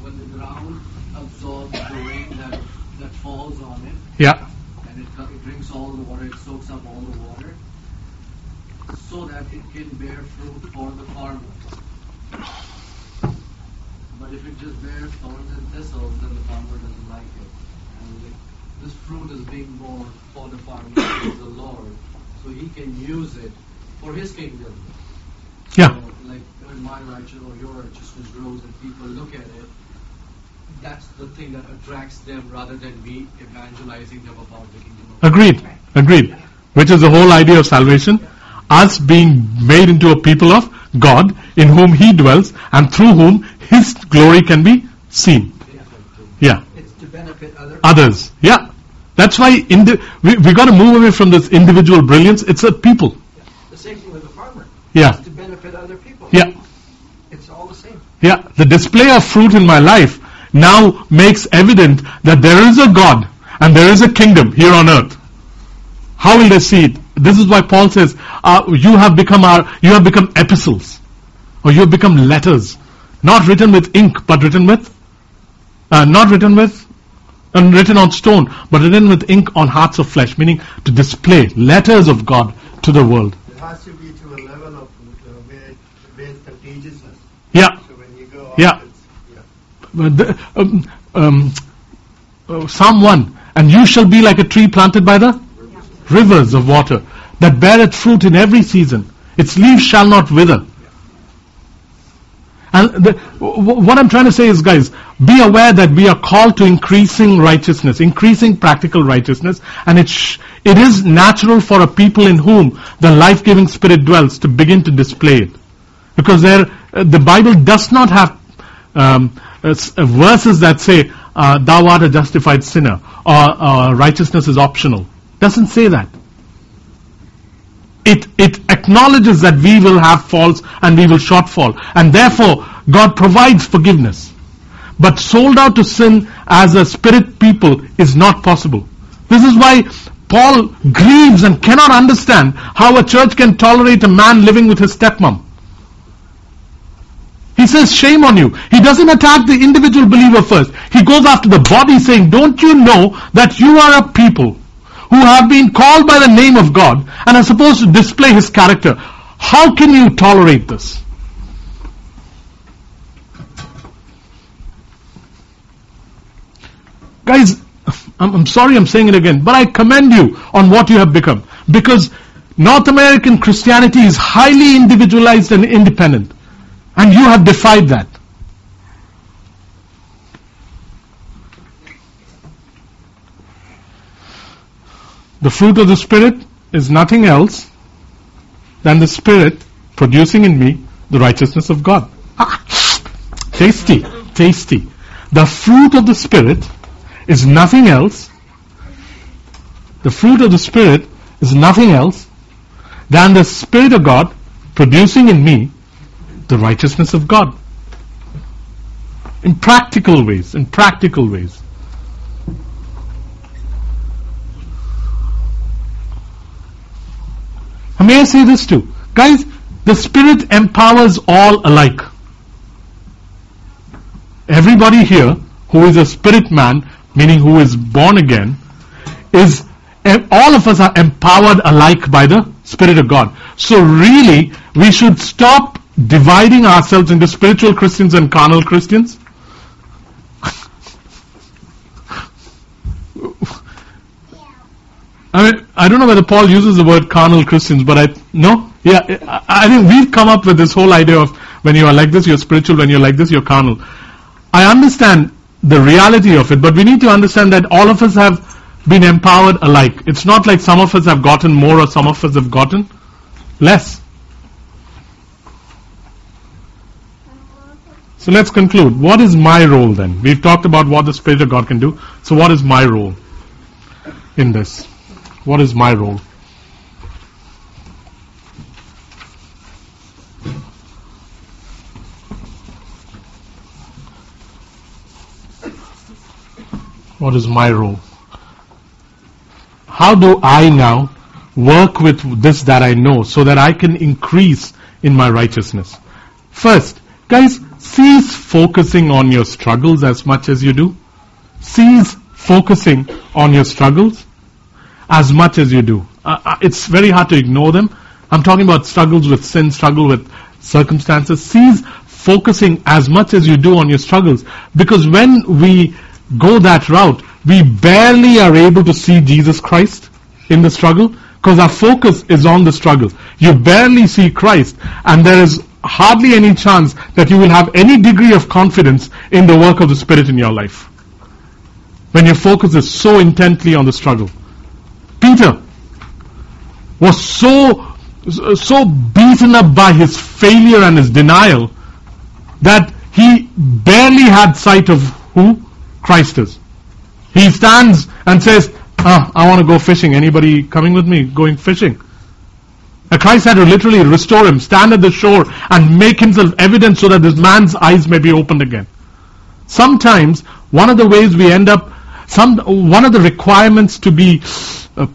When the ground absorbs the rain that, that falls on it, Yeah. and it, co- it drinks all the water, it soaks up all the water, so that it can bear fruit for the farmer. But if it just bears thorns and thistles, then the farmer doesn't like it. And like, this fruit is being born for the farmer, is the Lord, so he can use it for his kingdom. Yeah. So, like when my righteousness or your righteousness grows and people look at it, that's the thing that attracts than me evangelizing them about the kingdom of Agreed. Agreed. Which is the whole idea of salvation. Us being made into a people of God in whom He dwells and through whom His glory can be seen. Yeah. It's to benefit other Others. Yeah. That's why indi- we, we got to move away from this individual brilliance. It's a people. The same thing with the farmer. Yeah. It's to benefit other people. Yeah. It's all the same. Yeah. The display of fruit in my life now makes evident that there is a God and there is a kingdom here on earth. How will they see it? This is why Paul says, uh, "You have become our, you have become epistles, or you have become letters, not written with ink, but written with, uh, not written with, and written on stone, but written with ink on hearts of flesh, meaning to display letters of God to the world." It has to be to a level of uh, where, where it's contagiousness. Yeah. So when you go Yeah. out, it's, yeah. Uh, the- um, um, uh, Psalm 1 And you shall be like a tree planted by the rivers of water that beareth fruit in every season. Its leaves shall not wither. And the, what I'm trying to say is, guys, be aware that we are called to increasing righteousness, increasing practical righteousness, and it sh- it is natural for a people in whom the life-giving Spirit dwells to begin to display it, because there uh, the Bible does not have um, uh, verses that say, uh, "Thou art a justified sinner" or uh, "Righteousness is optional." Doesn't say that it, it acknowledges that we will have faults and we will shortfall. And therefore, God provides forgiveness. But sold out to sin as a spirit people is not possible. This is why Paul grieves and cannot understand how a church can tolerate a man living with his stepmom. He says, shame on you. He doesn't attack the individual believer first. He goes after the body saying, don't you know that you are a people who have been called by the name of God and are supposed to display His character. How can you tolerate this? Guys, I'm, sorry I'm saying it again, but I commend you on what you have become. Because North American Christianity is highly individualized and independent. And you have defied that. The fruit of the Spirit is nothing else than the Spirit producing in me the righteousness of God. Ah, tasty, tasty. The fruit of the Spirit is nothing else. The fruit of the Spirit is nothing else than the Spirit of God producing in me the righteousness of God. In practical ways, in practical ways. And may I say this too? Guys, the Spirit empowers all alike. everybody here who is a spirit man, meaning who is born again, is eh, all of us are empowered alike by the Spirit of God. So really, we should stop dividing ourselves into spiritual Christians and carnal Christians. I mean, I don't know whether Paul uses the word carnal Christians, but I no, yeah, I, think we've come up with this whole idea of when you are like this, you're spiritual. When you're like this, you're carnal. I understand the reality of it, but we need to understand that all of us have been empowered alike. It's not like some of us have gotten more or some of us have gotten less. So let's conclude. What is my role then? We've talked about what the Spirit of God can do. So what is my role in this? What is my role? What is my role? How do I now work with this that I know so that I can increase in my righteousness? First, guys, cease focusing on your struggles as much as you do. Cease focusing on your struggles as much as you do. Uh, uh, it's very hard to ignore them. I'm talking about struggles with sin, struggle with circumstances. Cease focusing as much as you do on your struggles. Because when we go that route, we barely are able to see Jesus Christ in the struggle because our focus is on the struggle. You barely see Christ and there is hardly any chance that you will have any degree of confidence in the work of the Spirit in your life. When your focus is so intently on the struggle. Peter was so, so beaten up by his failure and his denial that he barely had sight of who Christ is. He stands and says, ah, I want to go fishing. Anybody coming with me going fishing? And Christ had to literally restore him, stand at the shore and make himself evident so that this man's eyes may be opened again. Sometimes one of the ways we end up, some one of the requirements to be uh,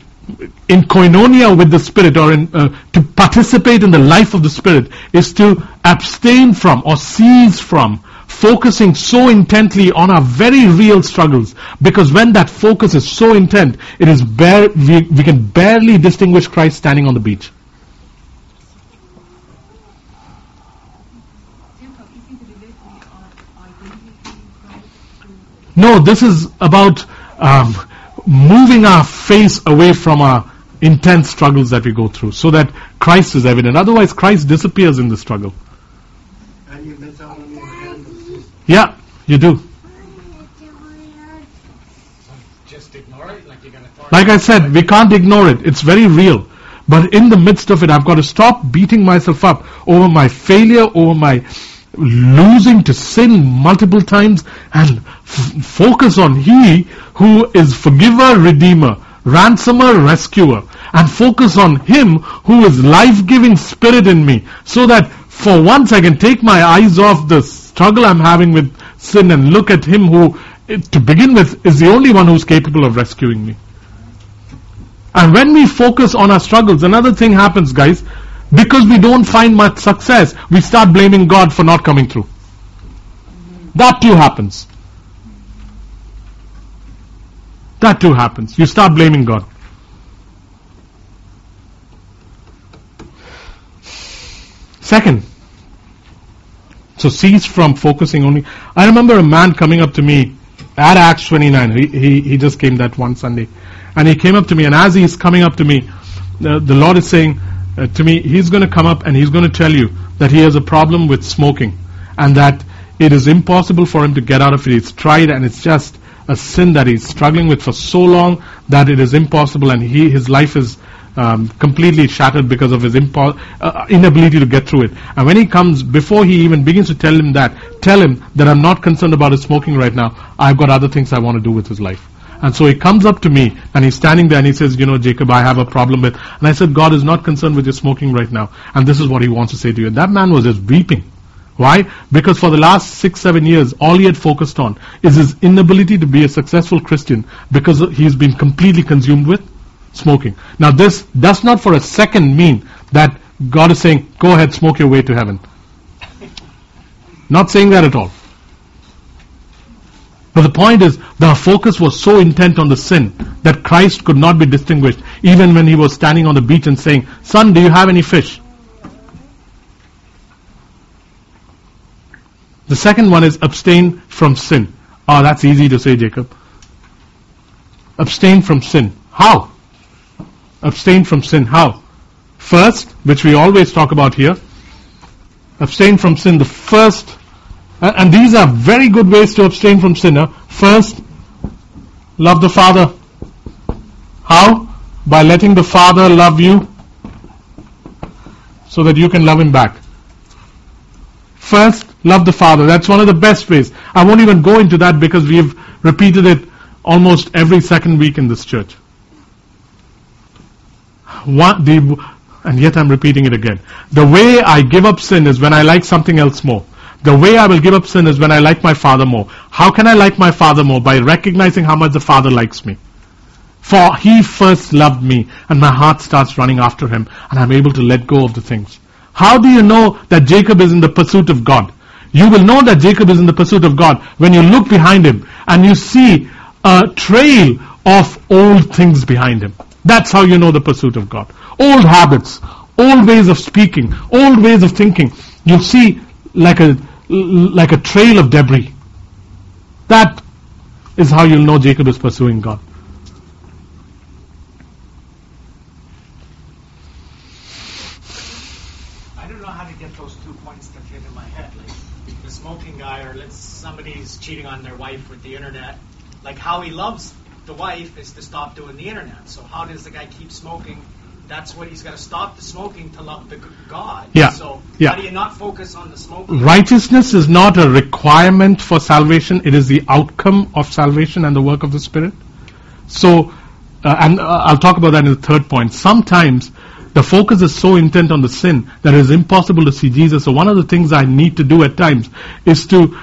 in koinonia with the Spirit or in, uh, to participate in the life of the Spirit is to abstain from or cease from focusing so intently on our very real struggles because when that focus is so intent it is bare, we, we can barely distinguish Christ standing on the beach no this is about um, moving our face away from our intense struggles that we go through so that Christ is evident otherwise Christ disappears in the struggle And you miss out on your hand yeah you do Just ignore it, like you're gonna Like I said, we can't ignore it. It's very real. But in the midst of it, I've got to stop beating myself up over my failure, over my losing to sin multiple times, and f- focus on He who is forgiver, redeemer, ransomer, rescuer, and focus on Him who is life-giving spirit in me, so that for once I can take my eyes off the struggle I'm having with sin and look at Him who, to begin with, is the only one who's capable of rescuing me. And when we focus on our struggles, another thing happens, guys. Because we don't find much success, we start blaming God for not coming through. That too happens. That too happens. You start blaming God. Second, so cease from focusing only. I remember a man coming up to me at Acts 29. He, he, he just came that one Sunday. And he came up to me, and as he's coming up to me, the, the Lord is saying uh, to me, He's going to come up and He's going to tell you that he has a problem with smoking and that it is impossible for him to get out of it. He's tried and it's just a sin that he's struggling with for so long that it is impossible and he, his life is um, completely shattered because of his impo- uh, inability to get through it. And when he comes, before he even begins to tell him that, tell him that I'm not concerned about his smoking right now. I've got other things I want to do with his life. And so he comes up to me and he's standing there and he says, you know, Jacob, I have a problem with, and I said, God is not concerned with your smoking right now. And this is what he wants to say to you. And that man was just weeping. Why? Because for the last six, seven years, all he had focused on is his inability to be a successful Christian because he's been completely consumed with smoking. Now this does not for a second mean that God is saying, go ahead, smoke your way to heaven. Not saying that at all. But the point is, the focus was so intent on the sin that Christ could not be distinguished, even when he was standing on the beach and saying, Son, do you have any fish? The second one is abstain from sin. Oh, that's easy to say, Jacob. Abstain from sin. How? Abstain from sin. How? First, which we always talk about here, abstain from sin. The first, and and these are very good ways to abstain from sin. huh? First, love the Father. How? By letting the Father love you so that you can love Him back. First, love the Father. That's one of the best ways. I won't even go into that because we've repeated it almost every second week in this church. One, the, and yet I'm repeating it again. The way I give up sin is when I like something else more. The way I will give up sin is when I like my Father more. How can I like my Father more? By recognizing how much the Father likes me. For He first loved me, and my heart starts running after Him, and I'm able to let go of the things. How do you know that Jacob is in the pursuit of God? You will know that Jacob is in the pursuit of God when you look behind him and you see a trail of old things behind him. That's how you know the pursuit of God. Old habits, old ways of speaking, old ways of thinking. You see like a like a trail of debris. That is how you'll know Jacob is pursuing God. I don't know how to get those two points to fit in my head. Like the smoking guy, or let's somebody's cheating on their wife with the internet. Like how he loves the wife is to stop doing the internet. So how does the guy keep smoking? That's what he's got to stop the smoking to love the God. Yeah. So Yeah. how do you not focus on the smoking? Righteousness is not a requirement for salvation, it is the outcome of salvation and the work of the Spirit. So, uh, and uh, I'll talk about that in the third point. Sometimes the focus is so intent on the sin that it is impossible to see Jesus. So, one of the things I need to do at times is to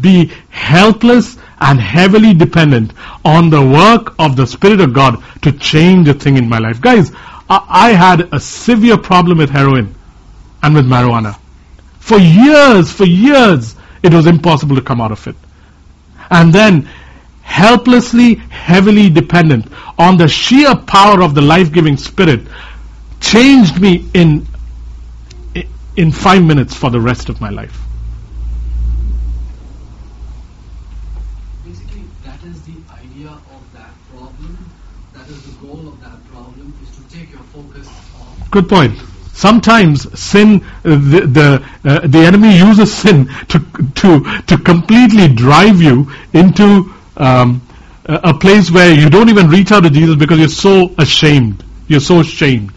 be helpless and heavily dependent on the work of the Spirit of God to change a thing in my life. Guys, I, I had a severe problem with heroin and with marijuana. For years, for years, it was impossible to come out of it. And then, helplessly, heavily dependent on the sheer power of the life-giving Spirit, changed me in in five minutes for the rest of my life. Basically, that is the idea of that problem. That is the goal of that problem, is to take your focus off. Good point. Sometimes sin, uh, the the, uh, the enemy uses sin to to to completely drive you into um, a place where you don't even reach out to Jesus because you're so ashamed. You're so ashamed.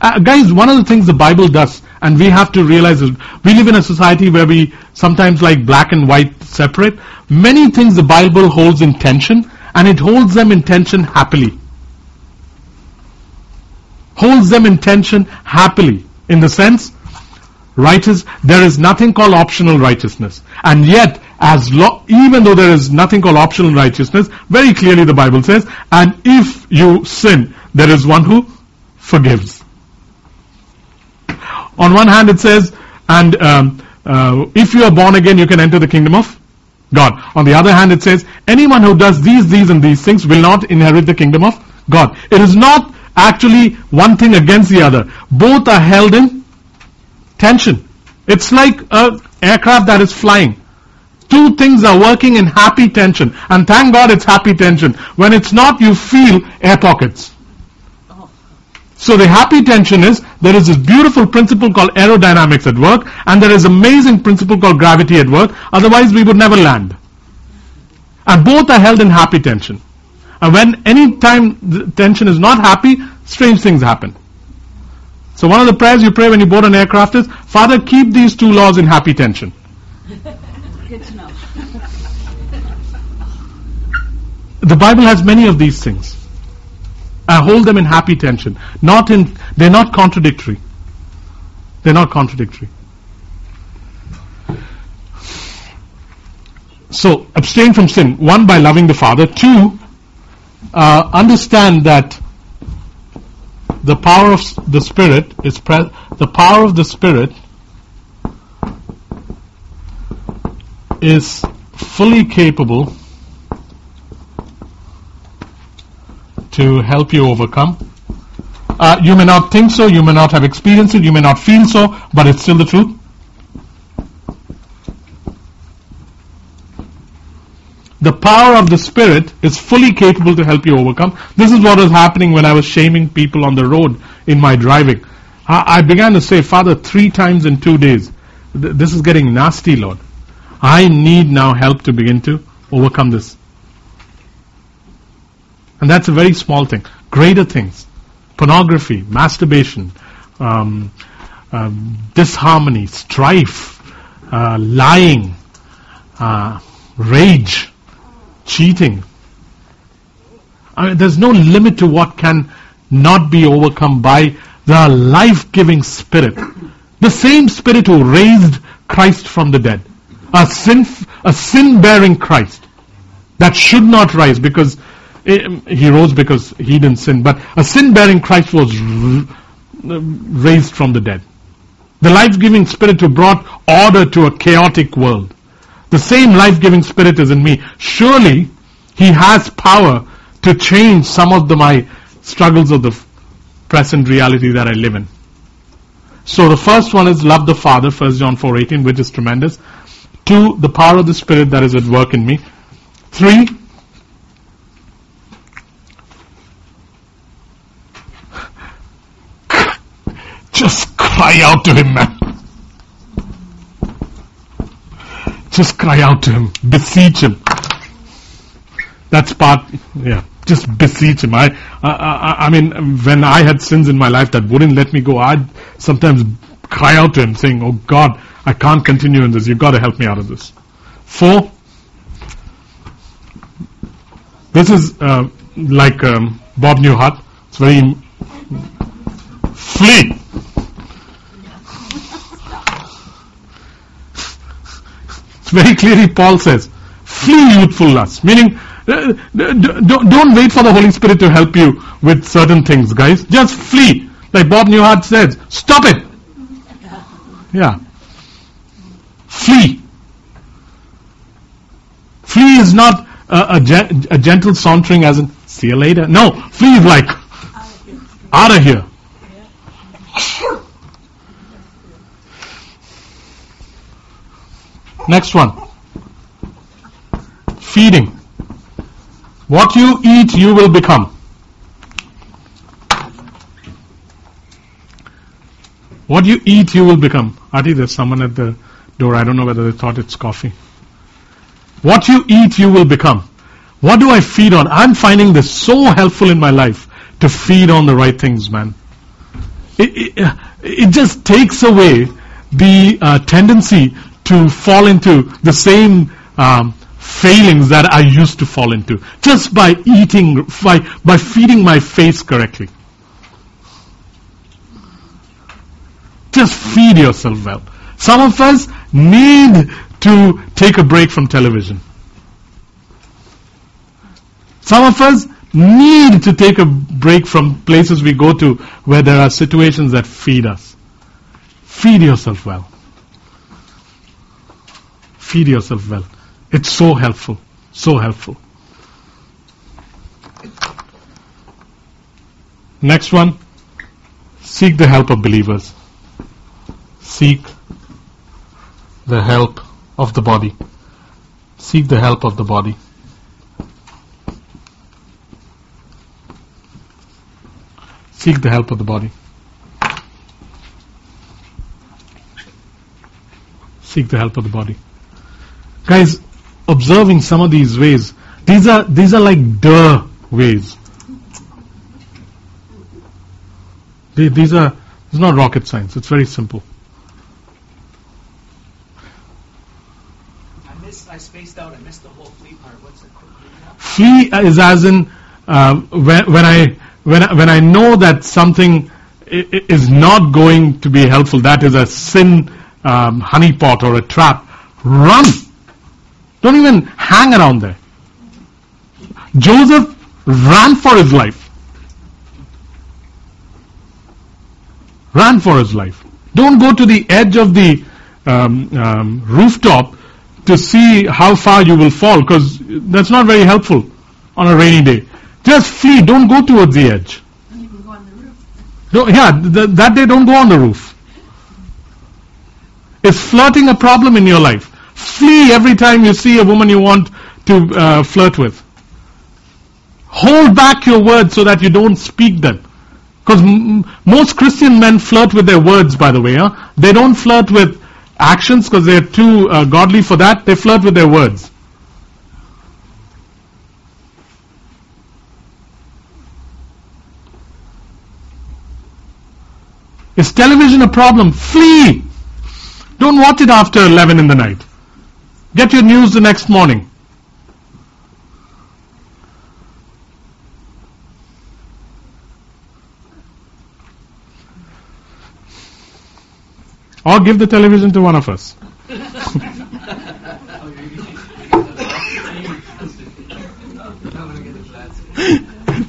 Uh, guys, one of the things the Bible does, and we have to realize is we live in a society where we sometimes like black and white separate. Many things the Bible holds in tension, and it holds them in tension happily holds them in tension happily. In the sense, righteous, there is nothing called optional righteousness. And yet, as lo- even though there is nothing called optional righteousness, very clearly the Bible says, and if you sin, there is one who forgives. On one hand, it says, and um, uh, if you are born again, you can enter the kingdom of God. On the other hand, it says, anyone who does these, these, and these things will not inherit the kingdom of God. It is not actually one thing against the other. Both are held in tension. It's like a aircraft that is flying. Two things are working in happy tension. And thank God it's happy tension. When it's not, you feel air pockets. So the happy tension is there is this beautiful principle called aerodynamics at work, and there is amazing principle called gravity at work. Otherwise, we would never land. And both are held in happy tension. And when any time tension is not happy, strange things happen. So one of the prayers you pray when you board an aircraft is, Father, keep these two laws in happy tension. Good to know. The Bible has many of these things. I hold them in happy tension. Not in, they're not contradictory. They're not contradictory. So, abstain from sin. One, by loving the Father. Two, uh, understand that the power of the spirit is pre- the power of the spirit is fully capable to help you overcome. Uh, you may not think so, you may not have experienced it, you may not feel so, but it's still the truth. Power of the Spirit is fully capable to help you overcome. This is what was happening when I was shaming people on the road in my driving. I, I began to say, Father, three times in two days, th- this is getting nasty, Lord. I need now help to begin to overcome this. And that's a very small thing. Greater things pornography, masturbation, um, um, disharmony, strife, uh, lying, uh, rage, cheating. I mean, there's no limit to what can not be overcome by the life giving Spirit. The same Spirit who raised Christ from the dead. A sin, a sin bearing Christ that should not rise because eh, he rose because he didn't sin, but a sin bearing Christ was raised from the dead. The life giving Spirit who brought order to a chaotic world. The same life giving Spirit is in me. Surely he has power to change some of the, my struggles of the present reality that I live in. So the first one is love the Father, 1 John 4:18, which is tremendous. Two, the power of the Spirit that is at work in me. Three, just cry out to Him, man. Just cry out to Him, beseech Him. That's part, yeah. Just beseech Him. I, I, I, I mean, when I had sins in my life that wouldn't let me go, I'd sometimes cry out to Him, saying, "Oh God, I can't continue in this. You've got to help me out of this." Four, this is uh, like um, Bob Newhart. It's very flee. Very clearly Paul says, flee youthful lust. Meaning, uh, don't, wait for the Holy Spirit to help you with certain things, guys. Just flee. Like Bob Newhart says, stop it. Yeah. Flee. Flee is not a, a, gen- a gentle sauntering as in, see you later. No, flee is like, out of here. Next one. Feeding. What you eat, you will become. What you eat, you will become. Adi, there's someone at the door. I don't know whether they thought it's coffee. What you eat, you will become. What do I feed on? I'm finding this so helpful in my life to feed on the right things, man. It, it, it just takes away the uh, tendency to fall into the same um, failings that I used to fall into just by eating, by, by feeding my face correctly. Just feed yourself well. Some of us need to take a break from television. Some of us need to take a break from places we go to where there are situations that feed us. Feed yourself well. Feed yourself well. It's so helpful. So helpful. Next one. Seek the help of believers. Seek the help of the body. Seek the help of the body. Seek the help of the body. Seek the help of the body. Guys, observing some of these ways, these are these are like duh ways. These are it's not rocket science. It's very simple. I missed. I spaced out. I missed the whole flee part. What's it? Flee is as in uh, when, when I when I, when I know that something is not going to be helpful, that is a sin um, honeypot or a trap. Run. Don't even hang around there. Joseph ran for his life. Ran for his life. Don't go to the edge of the um, um, rooftop to see how far you will fall because that's not very helpful on a rainy day. Just flee. Don't go towards the edge. Go on the roof. Don't, yeah, th- that day don't go on the roof. Is flirting a problem in your life? Flee every time you see a woman you want to uh, flirt with. Hold back your words so that you don't speak them. Because most Christian men flirt with their words, by the way. Huh? They don't flirt with actions because they're too uh, godly for that. They flirt with their words. Is television a problem? Flee! Don't watch it after 11 in the night. Get your news the next morning. Or give the television to one of us.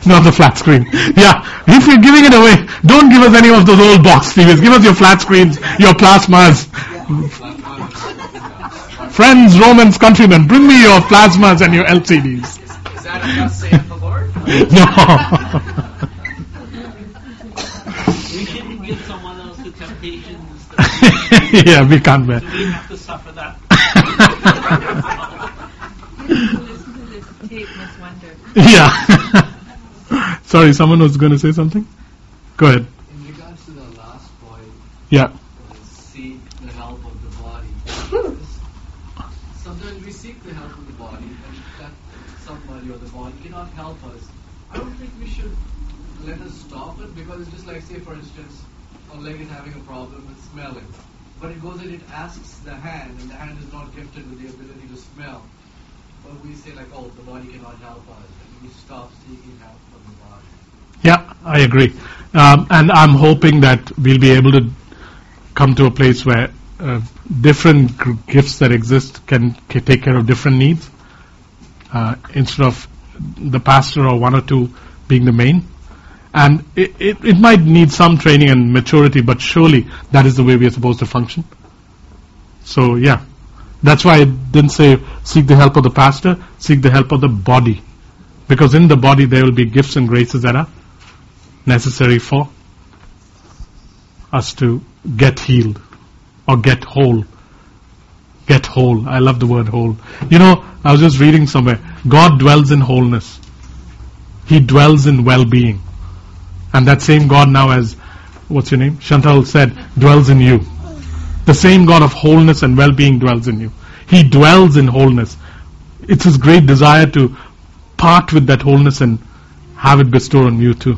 Not the flat screen. Yeah, if you're giving it away, don't give us any of those old box TVs. Give us your flat screens, your plasmas. Friends, Romans, countrymen, bring me your plasmas and your LCDs. Is that a thus saith the Lord? No. We shouldn't give someone else the temptations. yeah, we can't bear. We have to suffer that? Listen to this tape, Miss Wonder. Yeah. Sorry, someone was going to say something? Go ahead. In regards to the last point, Yeah. uh, seek the help of the body. Sometimes we seek the help of the body, and that somebody or the body cannot help us. I don't think we should let us stop it because it's just like, say, for instance, a leg is having a problem with smelling. But it goes and it asks the hand, and the hand is not gifted with the ability to smell. But we say, like, oh, the body cannot help us, and we stop seeking help from the body. Yeah, I agree. Um, and I'm hoping that we'll be able to come to a place where uh, different gifts that exist can, can take care of different needs uh, instead of the pastor or one or two being the main. And it, it, it might need some training and maturity, but surely that is the way we are supposed to function. So, yeah. That's why I didn't say seek the help of the pastor, seek the help of the body. Because in the body there will be gifts and graces that are necessary for us to get healed or get whole. Get whole. I love the word whole. You know, I was just reading somewhere. God dwells in wholeness. He dwells in well-being. And that same God now as, what's your name? Chantal said, dwells in you. The same God of wholeness and well-being dwells in you. He dwells in wholeness. It's His great desire to part with that wholeness and have it bestowed on you too.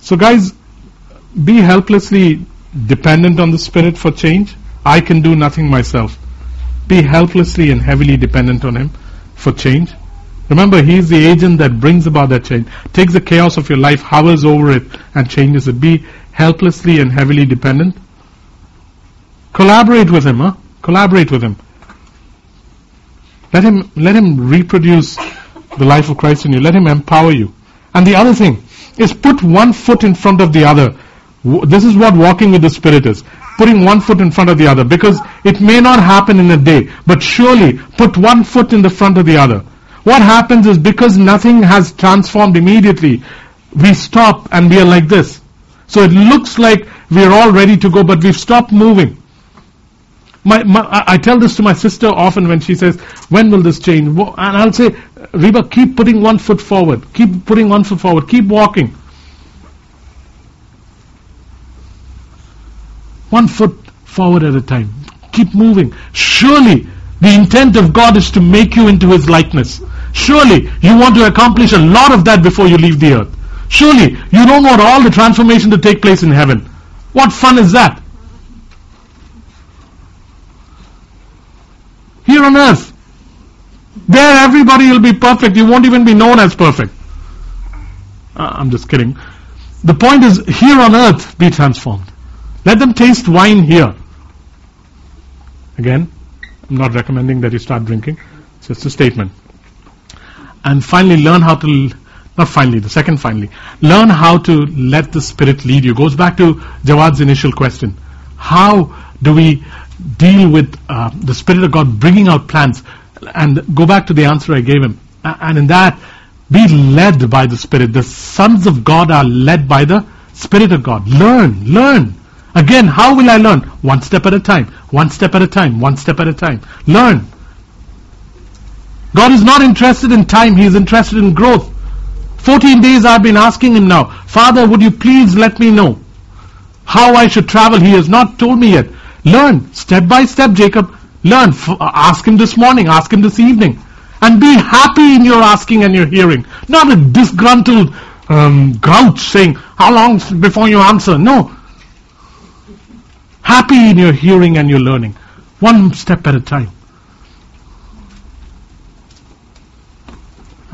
So guys, be helplessly dependent on the Spirit for change. I can do nothing myself. Be helplessly and heavily dependent on Him for change. Remember, He is the agent that brings about that change. Takes the chaos of your life, hovers over it, and changes it. Be helplessly and heavily dependent. Collaborate with Him, huh? Collaborate with Him. Let Him, let Him reproduce the life of Christ in you. Let Him empower you. And the other thing is put one foot in front of the other. This is what walking with the Spirit is. Putting one foot in front of the other. Because it may not happen in a day, but surely put one foot in the front of the other. What happens is because nothing has transformed immediately, we stop and we are like this. So it looks like we are all ready to go, but we've stopped moving. My, my, I tell this to my sister often when she says, "When will this change?" And I'll say, "Reba, keep putting one foot forward. Keep putting one foot forward. Keep walking. One foot forward at a time. Keep moving. Surely the intent of God is to make you into His likeness. Surely you want to accomplish a lot of that before you leave the earth. Surely you don't want all the transformation to take place in heaven. What fun is that? Here on earth. There everybody will be perfect. You won't even be known as perfect. Uh, I'm just kidding. The point is, here on earth, be transformed. Let them taste wine here. Again, I'm not recommending that you start drinking. It's just a statement. And finally, learn how to, not finally, the second finally, learn how to let the Spirit lead you. Goes back to Jawad's initial question. How do we deal with uh, the Spirit of God bringing out plans? And go back to the answer I gave him. And in that, be led by the Spirit. The sons of God are led by the Spirit of God. Learn, learn. Again, how will I learn? One step at a time, one step at a time, one step at a time. Learn. God is not interested in time, He is interested in growth. 14 days I've been asking Him now, Father, would you please let me know how I should travel? He has not told me yet. Learn, step by step, Jacob. Learn. Ask Him this morning, ask Him this evening. And be happy in your asking and your hearing. Not a disgruntled um, grouch saying, How long before you answer? No. Happy in your hearing and your learning. One step at a time.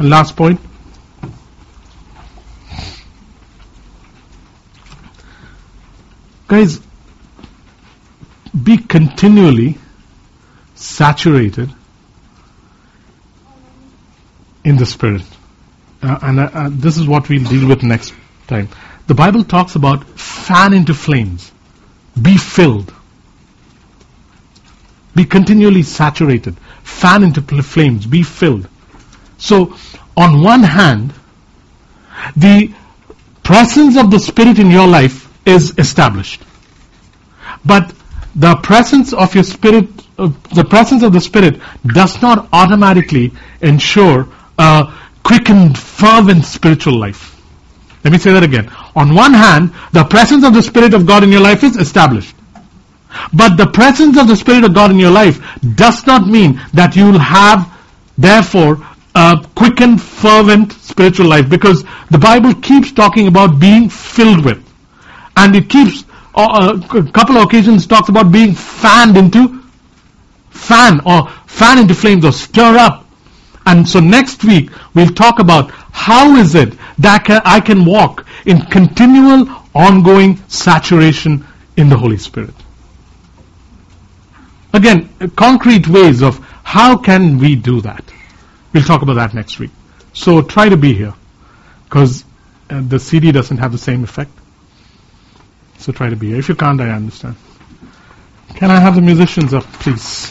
And last point. Guys, be continually saturated in the Spirit. Uh, and uh, uh, this is what we'll deal with next time. The Bible talks about fan into flames. Be filled. Be continually saturated. Fan into flames. Be filled. So, on one hand, the presence of the Spirit in your life is established. But the presence of your Spirit, uh, the presence of the Spirit does not automatically ensure a quickened, fervent spiritual life. Let me say that again. On one hand, the presence of the Spirit of God in your life is established. But the presence of the Spirit of God in your life does not mean that you will have, therefore, quickened, fervent spiritual life because the Bible keeps talking about being filled with. And it keeps, uh, a couple of occasions talks about being fanned into, fan or fan into flames or stir up. And so next week we'll talk about how is it that I can walk in continual, ongoing saturation in the Holy Spirit. Again, uh, concrete ways of how can we do that. We'll talk about that next week. So try to be here because uh, the CD doesn't have the same effect. So try to be here. If you can't, I understand. Can I have the musicians up, please?